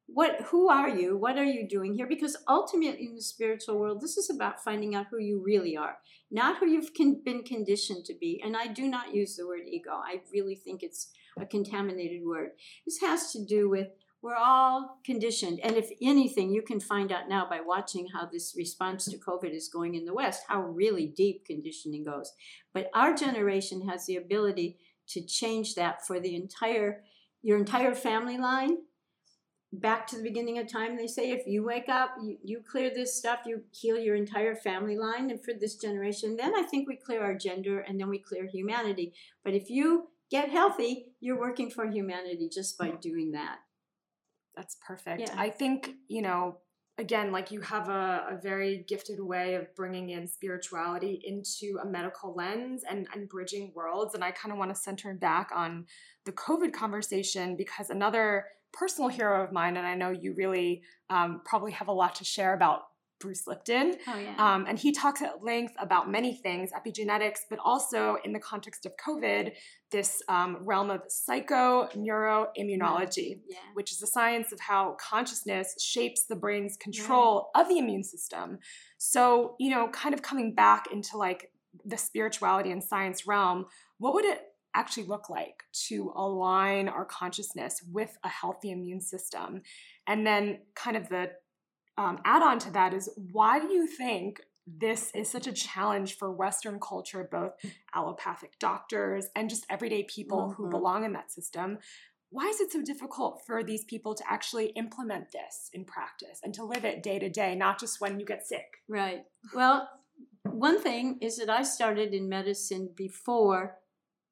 what who are you, what are you doing here? Because ultimately in the spiritual world, this is about finding out who you really are, not who you've con- been conditioned to be. And I do not use the word ego. I really think it's a contaminated word. This has to do with we're all conditioned. And if anything, you can find out now by watching how this response to COVID is going in the West, how really deep conditioning goes. But our generation has the ability to change that for the entire your entire family line back to the beginning of time they say if you wake up you, you clear this stuff you heal your entire family line and for this generation then i think we clear our gender and then we clear humanity but if you get healthy you're working for humanity just by doing that that's perfect. Yeah. I think, you know, again, like you have a, a very gifted way of bringing in spirituality into a medical lens and, and bridging worlds. And I kind of want to center back on the COVID conversation because another personal hero of mine, and I know you really um, probably have a lot to share about Bruce Lipton. Oh, yeah. Um, and he talks at length about many things, epigenetics, but also in the context of COVID, this um, realm of psychoneuroimmunology, yeah. which is the science of how consciousness shapes the brain's control of the immune system. So, you know, kind of coming back into like the spirituality and science realm, what would it actually look like to align our consciousness with a healthy immune system? And then, kind of the um, add on to that is why do you think this is such a challenge for Western culture, both allopathic doctors and just everyday people who Mhm. belong in that system. Why is it so difficult for these people to actually implement this in practice and to live it day to day, not just when you get sick? Right. Well, one thing is that I started in medicine before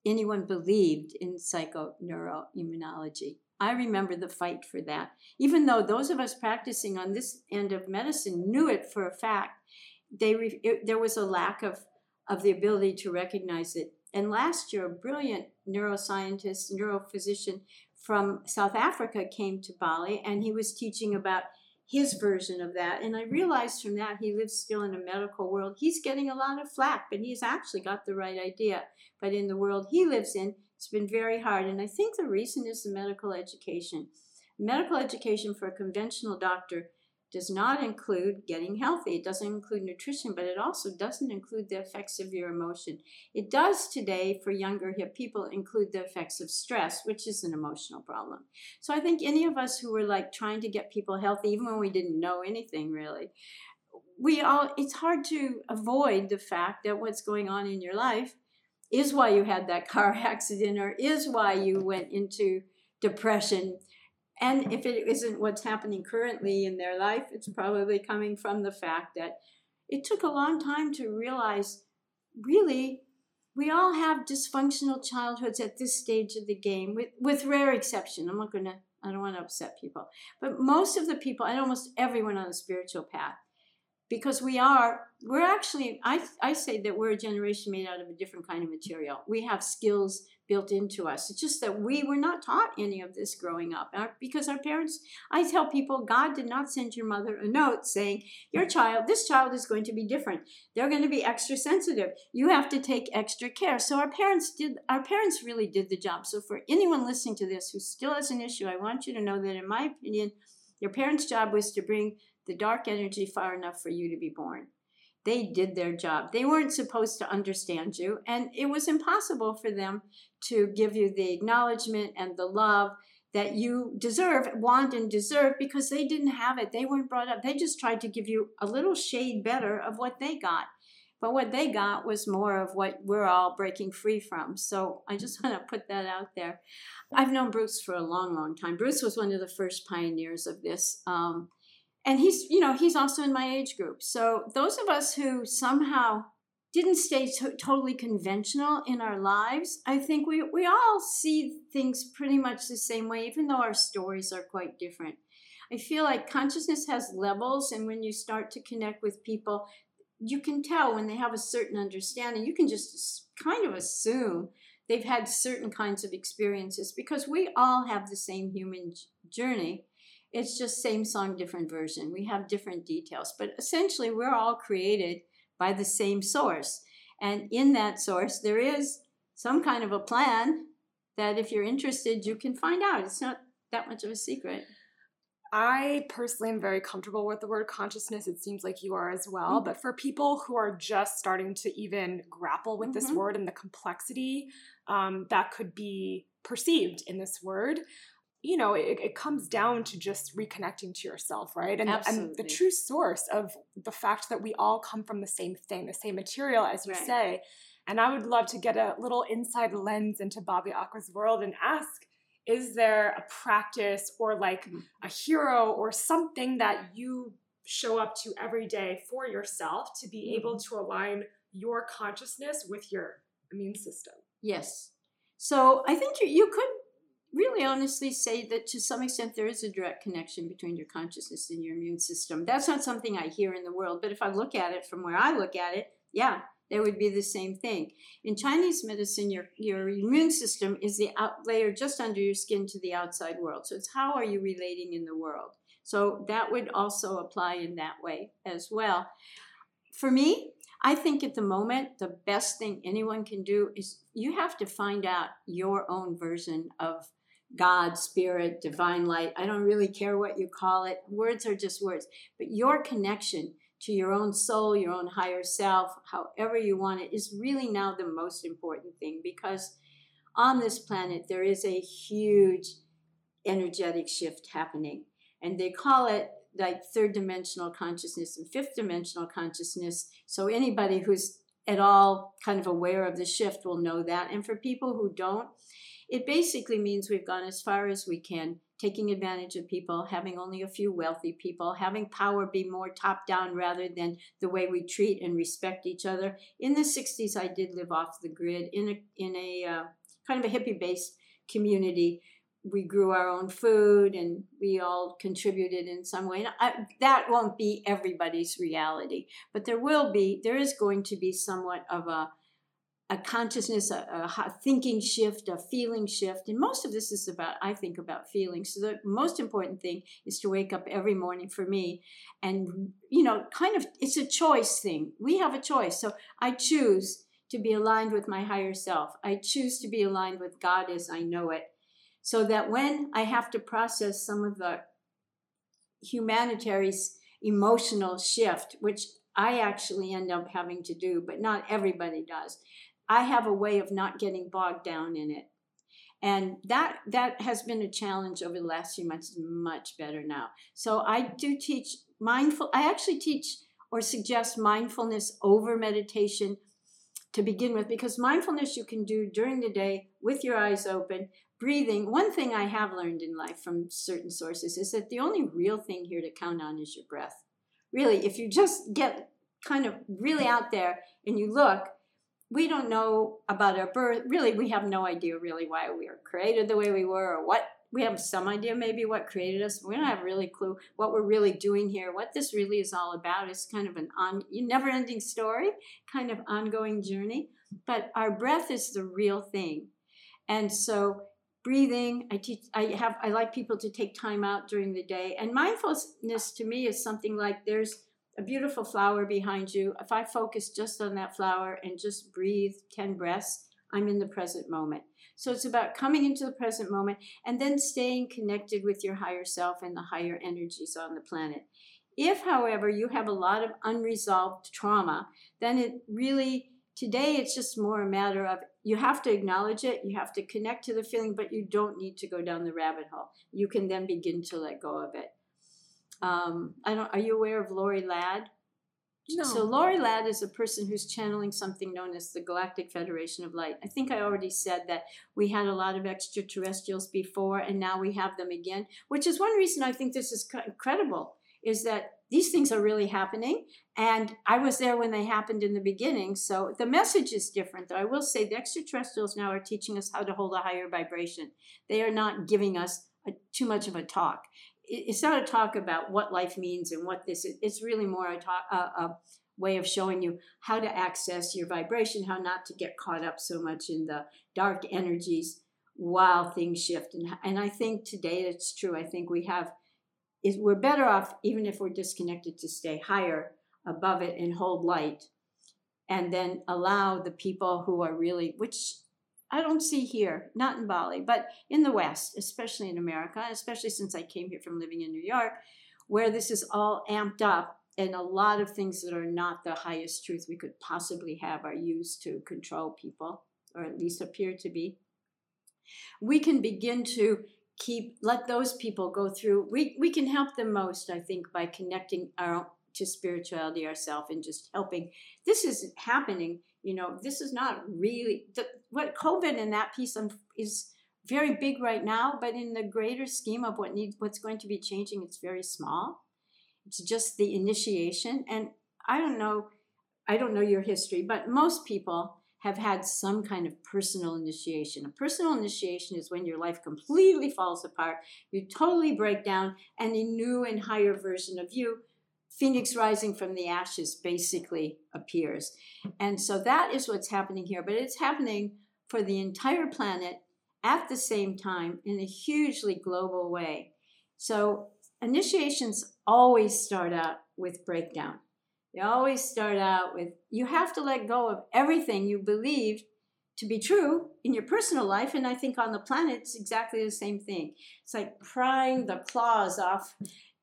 anyone believed in psychoneuroimmunology. I remember the fight for that. Even though those of us practicing on this end of medicine knew it for a fact, they re- it, there was a lack of, of the ability to recognize it. And last year, a brilliant neuroscientist, neurophysician from South Africa came to Bali and he was teaching about his version of that. And I realized from that he lives still in a medical world. He's getting a lot of flack, but he's actually got the right idea. But in the world he lives in, it's been very hard. And I think the reason is the medical education. Medical education for a conventional doctor does not include getting healthy. It doesn't include nutrition, but it also doesn't include the effects of your emotion. It does today for younger people include the effects of stress, which is an emotional problem. So I think any of us who were like trying to get people healthy, even when we didn't know anything really, we all it's hard to avoid the fact that what's going on in your life is why you had that car accident or is why you went into depression and if it isn't what's happening currently in their life, it's probably coming from the fact that it took a long time to realize really we all have dysfunctional childhoods at this stage of the game, with, with rare exception. I'm not going to, I don't want to upset people. But most of the people, and almost everyone on the spiritual path, because we are we're actually I, I say that we're a generation made out of a different kind of material. We have skills built into us. It's just that we were not taught any of this growing up our, because our parents i tell people god did not send your mother a note saying your child this child is going to be different. They're going to be extra sensitive. You have to take extra care so our parents did our parents really did the job. So for anyone listening to this who still has an issue i want you to know that in my opinion your parents job was to bring the dark energy far enough for you to be born. They did their job. They weren't supposed to understand you, and it was impossible for them to give you the acknowledgement and the love that you deserve, want, and deserve because they didn't have it. They weren't brought up. They just tried to give you a little shade better of what they got. But what they got was more of what we're all breaking free from. So I just want to put that out there. I've known Bruce for a long, long time. Bruce was one of the first pioneers of this. Um, and he's you know he's also in my age group. So those of us who somehow didn't stay to- totally conventional in our lives i think we, we all see things pretty much the same way even though our stories are quite different. I feel like consciousness has levels and when you start to connect with people you can tell when they have a certain understanding. You can just kind of assume they've had certain kinds of experiences because we all have the same human journey it's just same song, different version. We have different details, but essentially we're all created by the same source. And in that source, there is some kind of a plan that if you're interested, you can find out. It's not that much of a secret. I personally am very comfortable with the word consciousness. It seems like you are as well. Mhm. But for people who are just starting to even grapple with this Mhm. word and the complexity um, that could be perceived in this word, you know, it, it comes down to just reconnecting to yourself, right? And, and the true source of the fact that we all come from the same thing, the same material, as you Right. say. And I would love to get a little inside lens into Bobbi Aqua's world and ask is there a practice or like Mm. a hero or something that you show up to every day for yourself to be able to align your consciousness with your immune system? Yes. So I think you, you could really honestly say that to some extent there is a direct connection between your consciousness and your immune system. That's not something I hear in the world, but if I look at it from where I look at it, yeah, there would be the same thing. In Chinese medicine, your, your immune system is the out layer just under your skin to the outside world. So it's how are you relating in the world? So that would also apply in that way as well. For me, I think at the moment, the best thing anyone can do is you have to find out your own version of God, spirit, divine light. I don't really care what you call it. Words are just words. But your connection to your own soul, your own higher self, however you want it, is really now the most important thing because on this planet there is a huge energetic shift happening. And they call it like third dimensional consciousness and fifth dimensional consciousness. So anybody who's at all kind of aware of the shift will know that. And for people who don't, it basically means we've gone as far as we can, taking advantage of people, having only a few wealthy people, having power be more top down rather than the way we treat and respect each other. In the 60s, I did live off the grid in a, in a uh, kind of a hippie based community. We grew our own food and we all contributed in some way. I, that won't be everybody's reality, but there will be, there is going to be somewhat of a a consciousness, a, a, thinking shift, a feeling shift. And most of this is about, I think, about feelings. So the most important thing is to wake up every morning for me and, you know, kind of, it's a choice thing. We have a choice. So I choose to be aligned with my higher self. I choose to be aligned with God as I know it. So that when I have to process some of the humanitarian emotional shift, which I actually end up having to do, but not everybody does. I have a way of not getting bogged down in it. And that that has been a challenge over the last few months, much better now. So I do teach mindful, I actually teach or suggest mindfulness over meditation to begin with, because mindfulness you can do during the day with your eyes open, breathing. One thing I have learned in life from certain sources is that the only real thing here to count on is your breath. Really, if you just get kind of really out there and you look, we don't know about our birth. Really, we have no idea really why we were created the way we were or what. We have some idea maybe what created us. We don't have really clue what we're really doing here, what this really is all about. It's kind of an on, never ending story, kind of ongoing journey. But our breath is the real thing. And so breathing, I teach I have I like people to take time out during the day. And mindfulness to me is something like there's a beautiful flower behind you, if I focus just on that flower and just breathe 10 breaths, I'm in the present moment. So it's about coming into the present moment and then staying connected with your higher self and the higher energies on the planet. If, however, you have a lot of unresolved trauma, then it really, today it's just more a matter of you have to acknowledge it, you have to connect to the feeling, but you don't need to go down the rabbit hole. You can then begin to let go of it. Um, I don't. Are you aware of Lori Ladd? No. So Lori Ladd is a person who's channeling something known as the Galactic Federation of Light. I think I already said that we had a lot of extraterrestrials before, and now we have them again. Which is one reason I think this is incredible. Is that these things are really happening, and I was there when they happened in the beginning. So the message is different. Though I will say the extraterrestrials now are teaching us how to hold a higher vibration. They are not giving us a, too much of a talk it's not a talk about what life means and what this is. It's really more a, talk, a, a way of showing you how to access your vibration, how not to get caught up so much in the dark energies while things shift. And, and I think today it's true. I think we have, is we're better off, even if we're disconnected, to stay higher above it and hold light and then allow the people who are really, which I don't see here, not in Bali, but in the West, especially in America, especially since I came here from living in New York, where this is all amped up and a lot of things that are not the highest truth we could possibly have are used to control people, or at least appear to be. We can begin to keep let those people go through we, we can help them most i think by connecting our to spirituality ourselves and just helping this is happening you know this is not really the, what covid and that piece is very big right now but in the greater scheme of what needs what's going to be changing it's very small it's just the initiation and i don't know i don't know your history but most people have had some kind of personal initiation. A personal initiation is when your life completely falls apart, you totally break down, and a new and higher version of you phoenix rising from the ashes basically appears. And so that is what's happening here, but it's happening for the entire planet at the same time in a hugely global way. So initiations always start out with breakdown. They always start out with you have to let go of everything you believed to be true in your personal life. And I think on the planet, it's exactly the same thing. It's like prying the claws off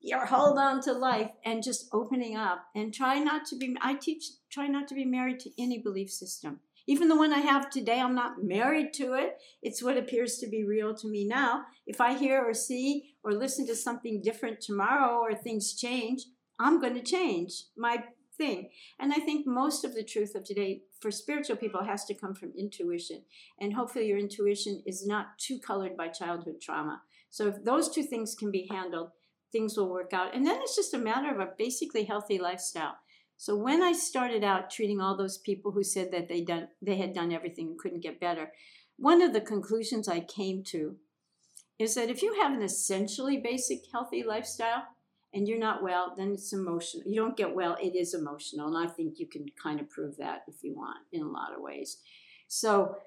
your hold on to life and just opening up and try not to be i teach try not to be married to any belief system Even the one I have today, I'm not married to it. It's what appears to be real to me now. If I hear or see or listen to something different tomorrow or things change, I'm going to change my thing. And I think most of the truth of today for spiritual people has to come from intuition. And hopefully, your intuition is not too colored by childhood trauma. So, if those two things can be handled, things will work out. And then it's just a matter of a basically healthy lifestyle. So when I started out treating all those people who said that they done they had done everything and couldn't get better, one of the conclusions I came to is that if you have an essentially basic healthy lifestyle and you're not well, then it's emotional. You don't get well, it is emotional. And I think you can kind of prove that if you want in a lot of ways. So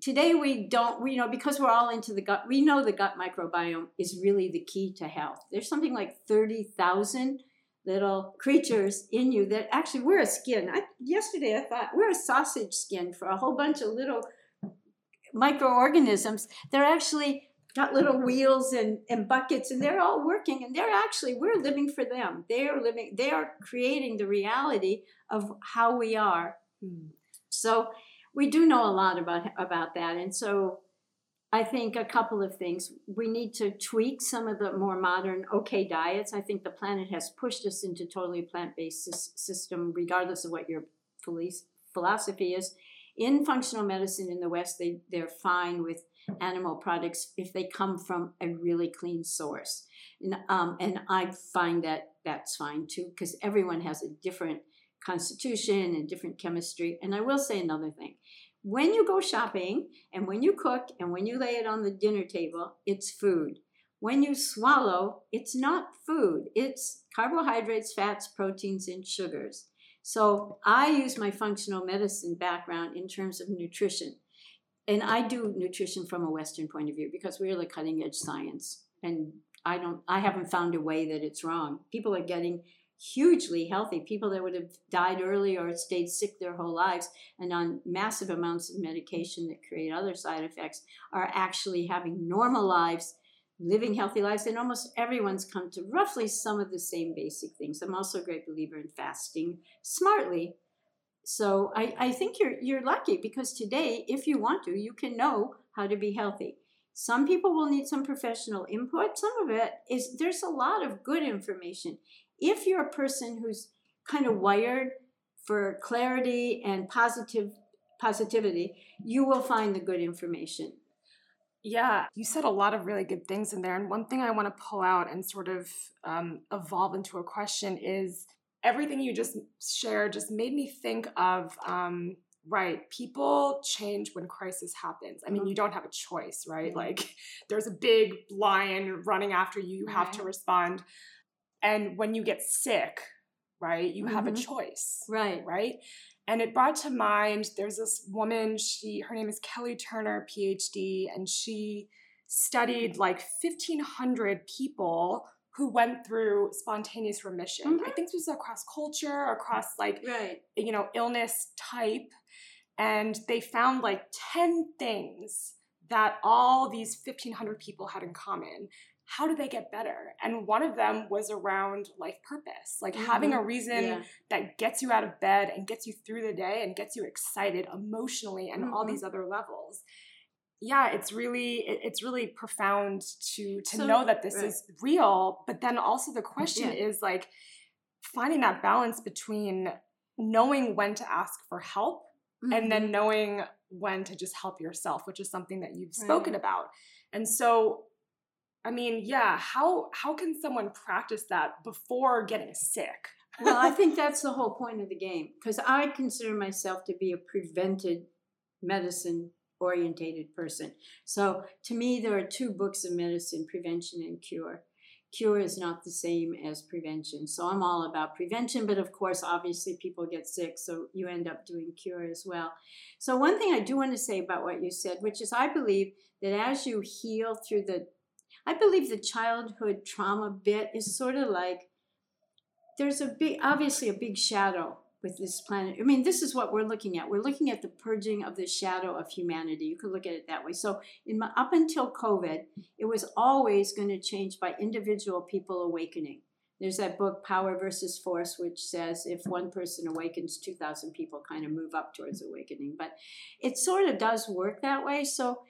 today we don't we you know because we're all into the gut we know the gut microbiome is really the key to health there's something like 30,000 little creatures in you that actually we're a skin. I, yesterday I thought we're a sausage skin for a whole bunch of little microorganisms. They're actually got little wheels and, and buckets and they're all working and they're actually we're living for them. They are living they are creating the reality of how we are. Hmm. So we do know a lot about about that. And so I think a couple of things. We need to tweak some of the more modern okay diets. I think the planet has pushed us into totally plant-based system, regardless of what your philosophy is. In functional medicine in the West, they, they're fine with animal products if they come from a really clean source. And, um, and I find that that's fine too, because everyone has a different constitution and different chemistry. And I will say another thing when you go shopping and when you cook and when you lay it on the dinner table, it's food. When you swallow, it's not food, it's carbohydrates, fats, proteins, and sugars. So I use my functional medicine background in terms of nutrition. And I do nutrition from a Western point of view because we're the cutting edge science. And I don't I haven't found a way that it's wrong. People are getting hugely healthy people that would have died early or stayed sick their whole lives and on massive amounts of medication that create other side effects are actually having normal lives living healthy lives and almost everyone's come to roughly some of the same basic things. I'm also a great believer in fasting smartly. So I, I think you're you're lucky because today if you want to you can know how to be healthy. Some people will need some professional input. Some of it is there's a lot of good information if you're a person who's kind of wired for clarity and positive positivity, you will find the good information. Yeah, you said a lot of really good things in there. And one thing I want to pull out and sort of um, evolve into a question is everything you just shared just made me think of um, right people change when crisis happens i mean mm-hmm. you don't have a choice right like there's a big lion running after you you have to respond and when you get sick, right, you mm-hmm. have a mm-hmm. choice. Right. Right. And it brought to mind there's this woman, she her name is Kelly Turner, PhD, and she studied like 1500 people who went through spontaneous remission. Mm-hmm. I think this was across culture, across like right. you know, illness type. And they found like 10 things that all these 1500 people had in common how do they get better? And one of them was around life purpose, like mm-hmm. having a reason yeah. that gets you out of bed and gets you through the day and gets you excited emotionally and mm-hmm. all these other levels. Yeah, it's really it, it's really profound to to so, know that this right. is real, but then also the question yeah. is like finding that balance between knowing when to ask for help mm-hmm. and then mm-hmm. knowing when to just help yourself, which is something that you've spoken right. about. And so I mean, yeah, how how can someone practice that before getting sick? well, I think that's the whole point of the game because I consider myself to be a prevented medicine orientated person. So to me there are two books of medicine, prevention and cure. Cure is not the same as prevention. So I'm all about prevention, but of course obviously people get sick, so you end up doing cure as well. So one thing I do want to say about what you said, which is I believe that as you heal through the I believe the childhood trauma bit is sort of like there's a big, obviously, a big shadow with this planet. I mean, this is what we're looking at. We're looking at the purging of the shadow of humanity. You could look at it that way. So, in my, up until COVID, it was always going to change by individual people awakening. There's that book, Power versus Force, which says if one person awakens, 2,000 people kind of move up towards awakening. But it sort of does work that way. So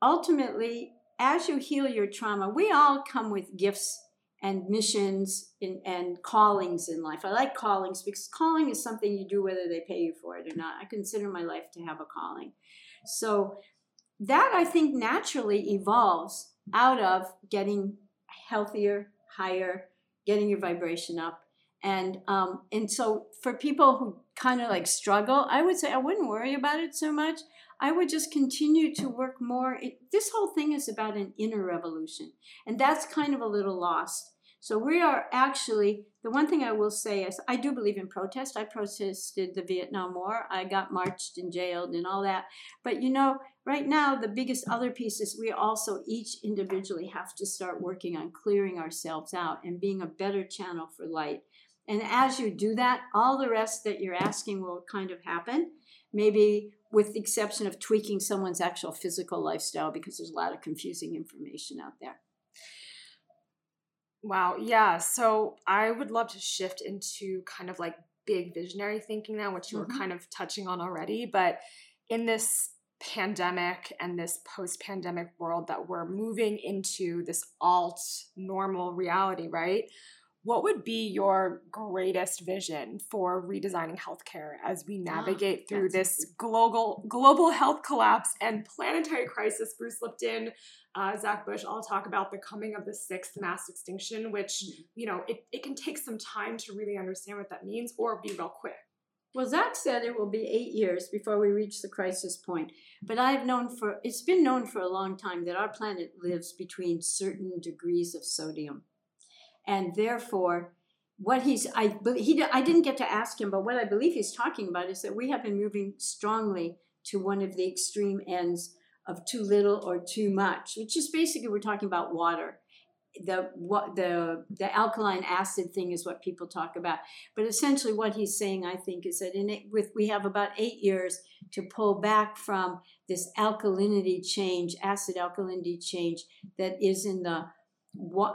ultimately, as you heal your trauma, we all come with gifts and missions in, and callings in life. I like callings because calling is something you do whether they pay you for it or not. I consider my life to have a calling. So that I think naturally evolves out of getting healthier, higher, getting your vibration up. And um, and so for people who kind of like struggle, I would say I wouldn't worry about it so much. I would just continue to work more. It, this whole thing is about an inner revolution, and that's kind of a little lost. So we are actually the one thing I will say is I do believe in protest. I protested the Vietnam War. I got marched and jailed and all that. But you know, right now the biggest other piece is we also each individually have to start working on clearing ourselves out and being a better channel for light. And as you do that, all the rest that you're asking will kind of happen. Maybe with the exception of tweaking someone's actual physical lifestyle because there's a lot of confusing information out there. Wow. Yeah. So I would love to shift into kind of like big visionary thinking now, which you mm-hmm. were kind of touching on already. But in this pandemic and this post pandemic world that we're moving into this alt normal reality, right? What would be your greatest vision for redesigning healthcare as we ah, navigate oh, through this global global health collapse and planetary crisis? Bruce Lipton, uh, Zach Bush all talk about the coming of the sixth mass extinction, which mm-hmm. you know it, it can take some time to really understand what that means or be real quick. Well, Zach said it will be eight years before we reach the crisis point. But I've known for it's been known for a long time that our planet lives between certain degrees of sodium and therefore what he's I he I didn't get to ask him, but what I believe he's talking about is that we have been moving strongly to one of the extreme ends of too little or too much, which is basically we're talking about water. The what the the alkaline acid thing is what people talk about, but essentially what he's saying, I think, is that in it, with we have about eight years to pull back from this alkalinity change, acid alkalinity change that is in the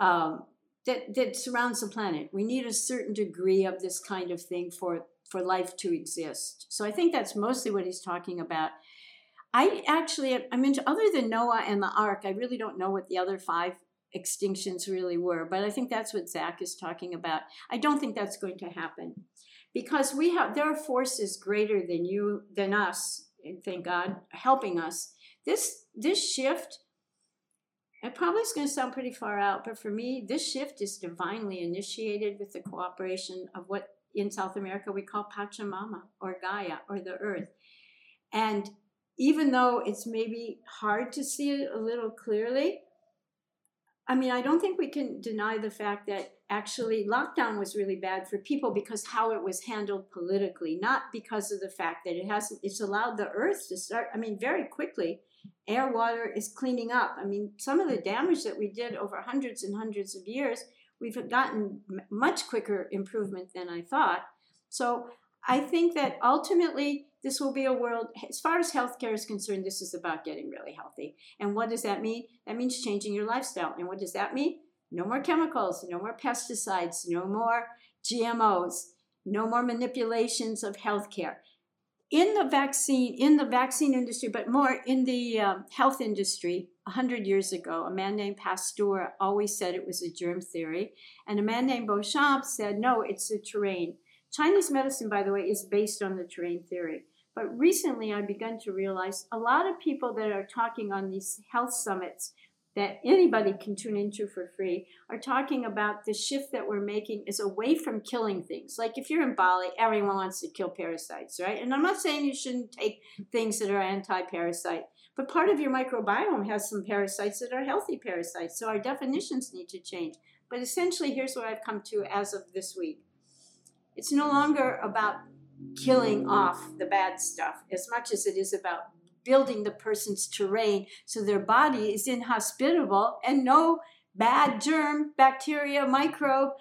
um, that that surrounds the planet. We need a certain degree of this kind of thing for for life to exist. So I think that's mostly what he's talking about. I actually, I mean, other than Noah and the Ark, I really don't know what the other five extinctions really were. But I think that's what Zach is talking about. I don't think that's going to happen because we have there are forces greater than you than us, and thank God, helping us. This this shift it probably is going to sound pretty far out, but for me, this shift is divinely initiated with the cooperation of what in South America we call Pachamama or Gaia or the earth. And even though it's maybe hard to see it a little clearly, I mean, I don't think we can deny the fact that actually lockdown was really bad for people because how it was handled politically, not because of the fact that it hasn't, it's allowed the earth to start, I mean, very quickly air water is cleaning up. I mean, some of the damage that we did over hundreds and hundreds of years, we've gotten much quicker improvement than I thought. So I think that ultimately this will be a world, as far as healthcare is concerned, this is about getting really healthy. And what does that mean? That means changing your lifestyle. And what does that mean? No more chemicals, no more pesticides, no more GMOs, no more manipulations of healthcare in the vaccine in the vaccine industry, but more in the um, health industry. Hundred years ago, a man named Pasteur always said it was a germ theory, and a man named Béchamp said no, it's a terrain. Chinese medicine, by the way, is based on the terrain theory. But recently, I've begun to realize a lot of people that are talking on these health summits that anybody can tune into for free are talking about the shift that we're making is away from killing things. Like if you're in Bali, everyone wants to kill parasites, right? And I'm not saying you shouldn't take things that are anti parasite, but part of your microbiome has some parasites that are healthy parasites. So our definitions need to change. But essentially, here's what I've come to as of this week it's no longer about killing off the bad stuff as much as it is about building the person's terrain so their body is inhospitable and no bad germ, bacteria, microbe,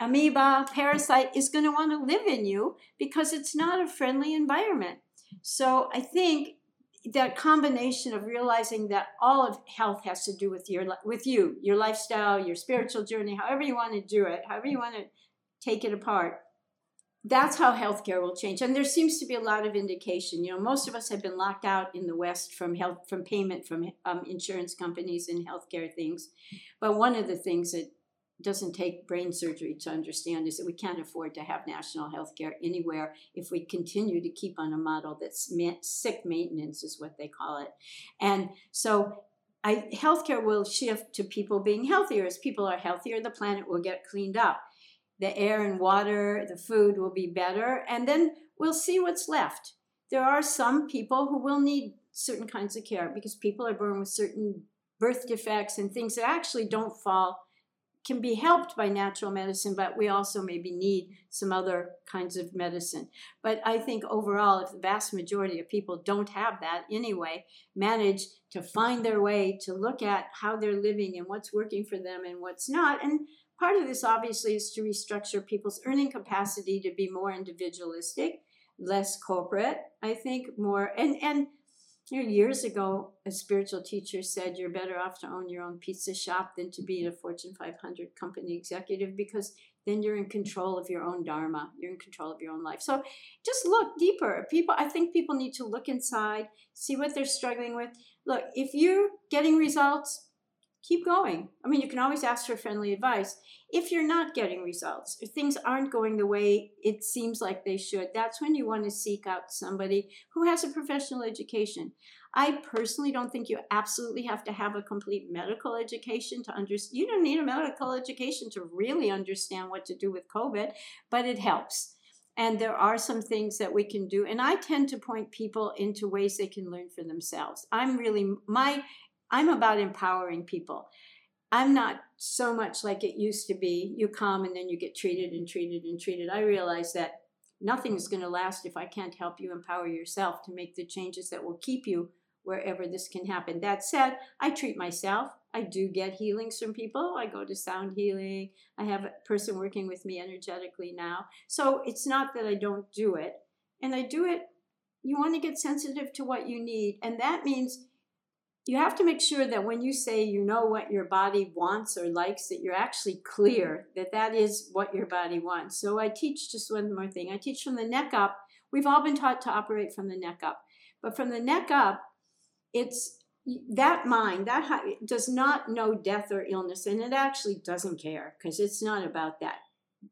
amoeba, parasite is going to want to live in you because it's not a friendly environment. So I think that combination of realizing that all of health has to do with your with you, your lifestyle, your spiritual journey, however you want to do it, however you want to take it apart. That's how healthcare will change, and there seems to be a lot of indication. You know, most of us have been locked out in the West from health, from payment from um, insurance companies and healthcare things. But one of the things that doesn't take brain surgery to understand is that we can't afford to have national health care anywhere if we continue to keep on a model that's sick maintenance is what they call it and so I, healthcare will shift to people being healthier as people are healthier the planet will get cleaned up the air and water the food will be better and then we'll see what's left there are some people who will need certain kinds of care because people are born with certain birth defects and things that actually don't fall can be helped by natural medicine, but we also maybe need some other kinds of medicine. But I think overall, if the vast majority of people don't have that anyway, manage to find their way to look at how they're living and what's working for them and what's not. And part of this obviously is to restructure people's earning capacity to be more individualistic, less corporate, I think more and and you know, years ago, a spiritual teacher said you're better off to own your own pizza shop than to be a Fortune 500 company executive because then you're in control of your own dharma. You're in control of your own life. So just look deeper. People, I think people need to look inside, see what they're struggling with. Look, if you're getting results, keep going. I mean, you can always ask for friendly advice. If you're not getting results, if things aren't going the way it seems like they should, that's when you want to seek out somebody who has a professional education. I personally don't think you absolutely have to have a complete medical education to understand. You don't need a medical education to really understand what to do with COVID, but it helps. And there are some things that we can do. And I tend to point people into ways they can learn for themselves. I'm really, my I'm about empowering people. I'm not so much like it used to be. You come and then you get treated and treated and treated. I realize that nothing is going to last if I can't help you empower yourself to make the changes that will keep you wherever this can happen. That said, I treat myself. I do get healings from people. I go to sound healing. I have a person working with me energetically now. So it's not that I don't do it. And I do it, you want to get sensitive to what you need. And that means you have to make sure that when you say you know what your body wants or likes that you're actually clear that that is what your body wants. So i teach just one more thing i teach from the neck up. We've all been taught to operate from the neck up. But from the neck up it's that mind that does not know death or illness and it actually doesn't care because it's not about that.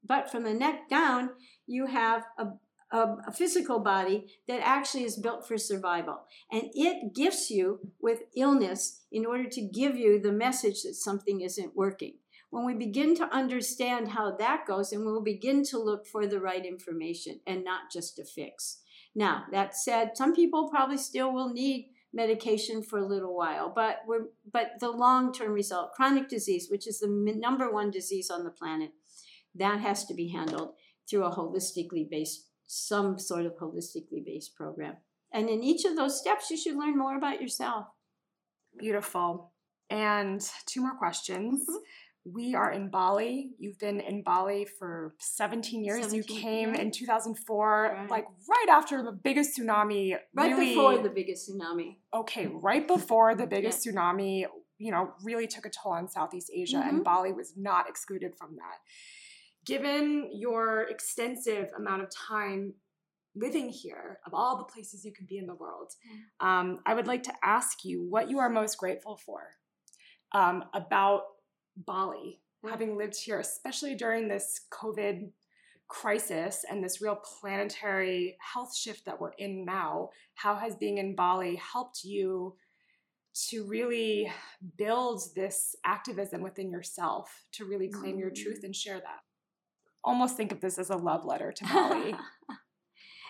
But from the neck down you have a, a, a, physical body that actually is built for survival. And it gifts you with illness in order to give you the message that something isn't working. When we begin to understand how that goes, and we'll begin to look for the right information and not just a fix. Now, that said, some people probably still will need medication for a little while, but we're but the long-term result, chronic disease, which is the number one disease on the planet, that has to be handled through a holistically based some sort of holistically based program. And in each of those steps, you should learn more about yourself. Beautiful. And two more questions. Mm-hmm. We are in Bali. You've been in Bali for 17 years. 17, you came in 2004, right. like right after the biggest tsunami. Right really, before the biggest tsunami. Okay, right before the biggest yeah. tsunami, you know, really took a toll on Southeast Asia, mm-hmm. and Bali was not excluded from that given your extensive amount of time living here, of all the places you can be in the world, mm. um, I would like to ask you what you are most grateful for um, about Bali, having lived here, especially during this COVID crisis and this real planetary health shift that we're in now. How has being in Bali helped you? to really build this activism within yourself to really claim your truth mm. and share that almost think of this as a love letter to Bali.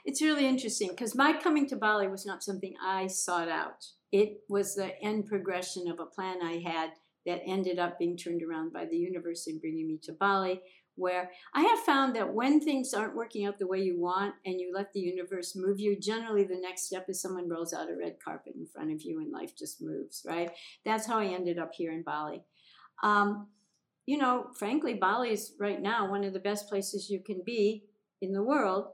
it's really interesting because my coming to Bali was not something I sought out. It was the end progression of a plan I had that ended up being turned around by the universe and bringing me to Bali. Where I have found that when things aren't working out the way you want and you let the universe move you, generally the next step is someone rolls out a red carpet in front of you and life just moves, right? That's how I ended up here in Bali. Um, you know, frankly, Bali is right now one of the best places you can be in the world.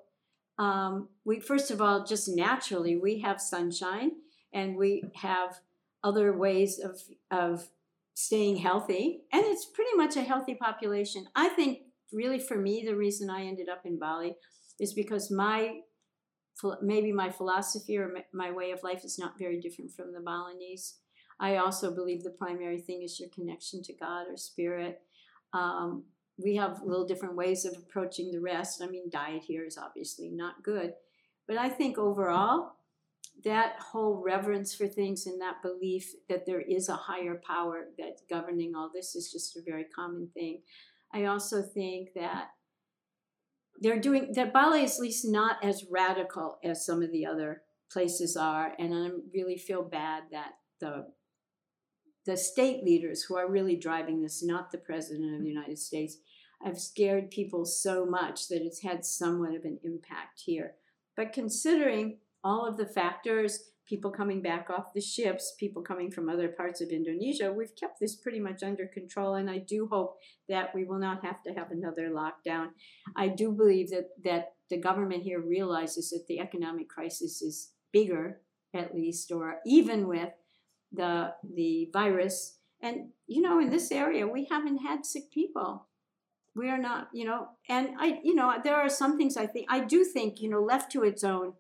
Um, we first of all, just naturally, we have sunshine, and we have other ways of of staying healthy, and it's pretty much a healthy population. I think really for me, the reason I ended up in Bali is because my maybe my philosophy or my way of life is not very different from the Balinese. I also believe the primary thing is your connection to God or spirit. Um, we have little different ways of approaching the rest. I mean, diet here is obviously not good, but I think overall, that whole reverence for things and that belief that there is a higher power that's governing all this is just a very common thing. I also think that they're doing that Bali is at least not as radical as some of the other places are, and I really feel bad that the the state leaders who are really driving this, not the president of the United States, have scared people so much that it's had somewhat of an impact here. But considering all of the factors, people coming back off the ships, people coming from other parts of Indonesia, we've kept this pretty much under control. And I do hope that we will not have to have another lockdown. I do believe that, that the government here realizes that the economic crisis is bigger, at least, or even with the, the virus. And, you know, in this area, we haven't had sick people we are not you know and i you know there are some things i think i do think you know left to its own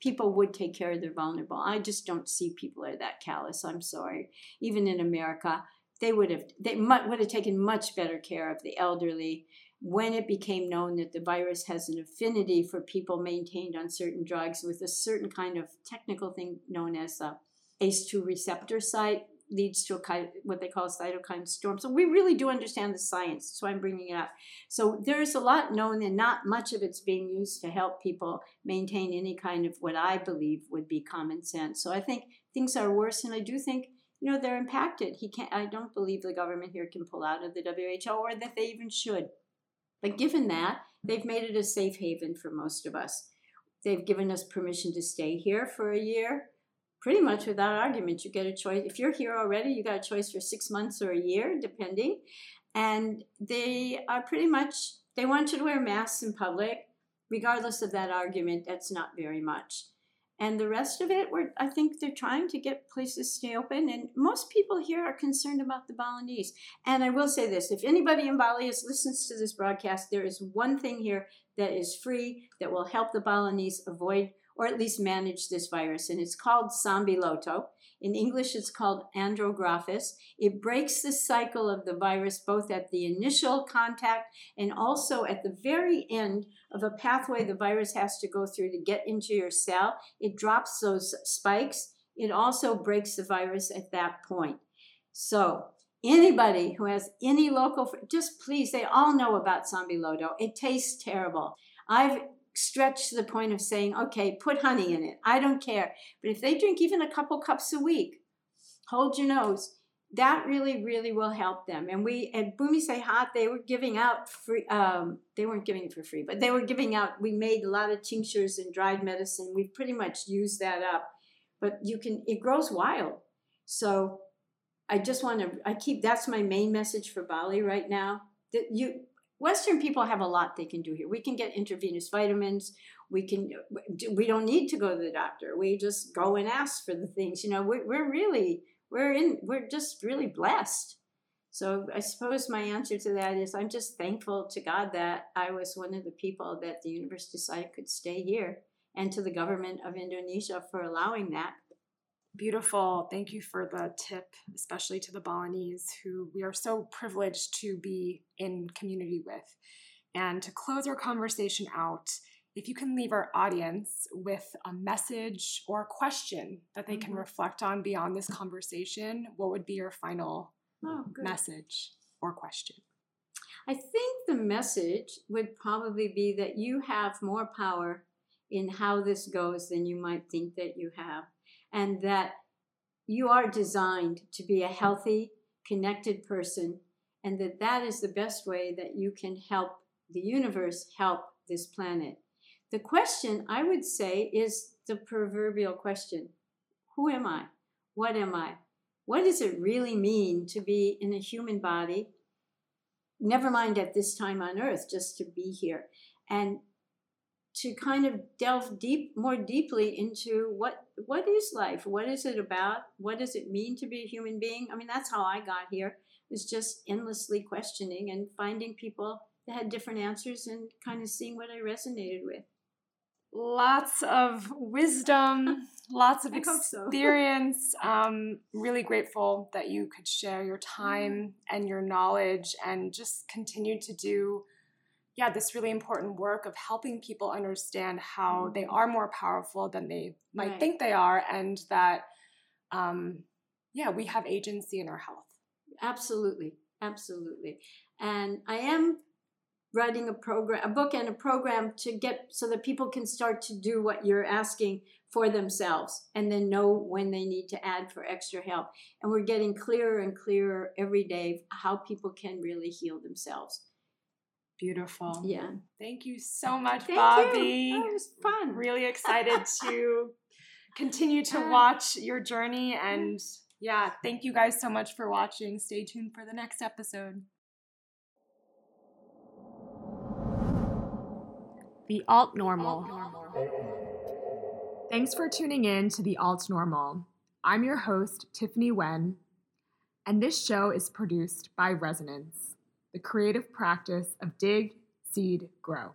people would take care of their vulnerable. I just don't see people are that callous. I'm sorry. Even in America, they would have they would have taken much better care of the elderly when it became known that the virus has an affinity for people maintained on certain drugs with a certain kind of technical thing known as a ACE2 receptor site leads to a what they call a cytokine storm. So we really do understand the science. So I'm bringing it up. So there's a lot known, and not much of it's being used to help people maintain any kind of what I believe would be common sense. So I think things are worse, and I do think you know they're impacted. He can't. I don't believe the government here can pull out of the WHO, or that they even should. But given that, they've made it a safe haven for most of us. They've given us permission to stay here for a year pretty much without argument. You get a choice. If you're here already, you got a choice for six months or a year, depending. And they are pretty much, they want you to wear masks in public. Regardless of that argument, that's not very much. And the rest of it, we're, I think they're trying to get places to stay open. And most people here are concerned about the Balinese. And I will say this if anybody in Bali is, listens to this broadcast, there is one thing here that is free that will help the Balinese avoid or at least manage this virus. And it's called Sambiloto. In English, it's called andrographis. It breaks the cycle of the virus both at the initial contact and also at the very end of a pathway the virus has to go through to get into your cell. It drops those spikes. It also breaks the virus at that point. So, anybody who has any local, just please, they all know about Sambiloto. It tastes terrible. I've stretch to the point of saying, okay, put honey in it. I don't care. But if they drink even a couple cups a week, hold your nose. That really, really will help them. And we at Bumi Sehat, they were giving out free. Um, they weren't giving it for free, but they were giving out. We made a lot of tinctures and dried medicine. We've pretty much used that up. But you can. It grows wild. So I just want to. I keep. That's my main message for Bali right now. That you Western people have a lot they can do here. We can get intravenous vitamins. We can. We don't need to go to the doctor. We just go and ask for the things. You know, we're, we're really we're in. We're just really blessed. So I suppose my answer to that is I'm just thankful to God that I was one of the people that the universe decided could stay here, and to the government of Indonesia for allowing that. Beautiful. Thank you for the tip, especially to the Balinese, who we are so privileged to be in community with. And to close our conversation out, if you can leave our audience with a message or a question that they can mm-hmm. reflect on beyond this conversation, what would be your final oh, message or question? I think the message would probably be that you have more power in how this goes than you might think that you have and that you are designed to be a healthy, connected person, and that that is the best way that you can help the universe help this planet. The question I would say is the proverbial question Who am I? What am I? What does it really mean to be in a human body? Never mind at this time on earth, just to be here. And to kind of delve deep more deeply into what what is life? What is it about? What does it mean to be a human being? I mean, that's how I got here. Was just endlessly questioning and finding people that had different answers and kind of seeing what I resonated with. Lots of wisdom, lots of hope so. experience. um, really grateful that you could share your time and your knowledge and just continue to do, yeah, this really important work of helping people understand how they are more powerful than they might Mm-hmm. Right. think they are and that, um, yeah, we have agency in our health. Absolutely, absolutely. And I am writing a program, a book and a program to get so that people can start to do what you're asking for themselves and then know when they need to add for extra help. And we're getting clearer and clearer every day how people can really heal themselves. Beautiful. Yeah. Thank you so much, Thank Bobbi. you. Oh, it was fun. really excited to continue to Uh, watch your journey and yeah thank you guys so much for watching stay tuned for the next episode the alt normal thanks for tuning in to the alt normal i'm your host tiffany wen and this show is produced by resonance the creative practice of dig seed grow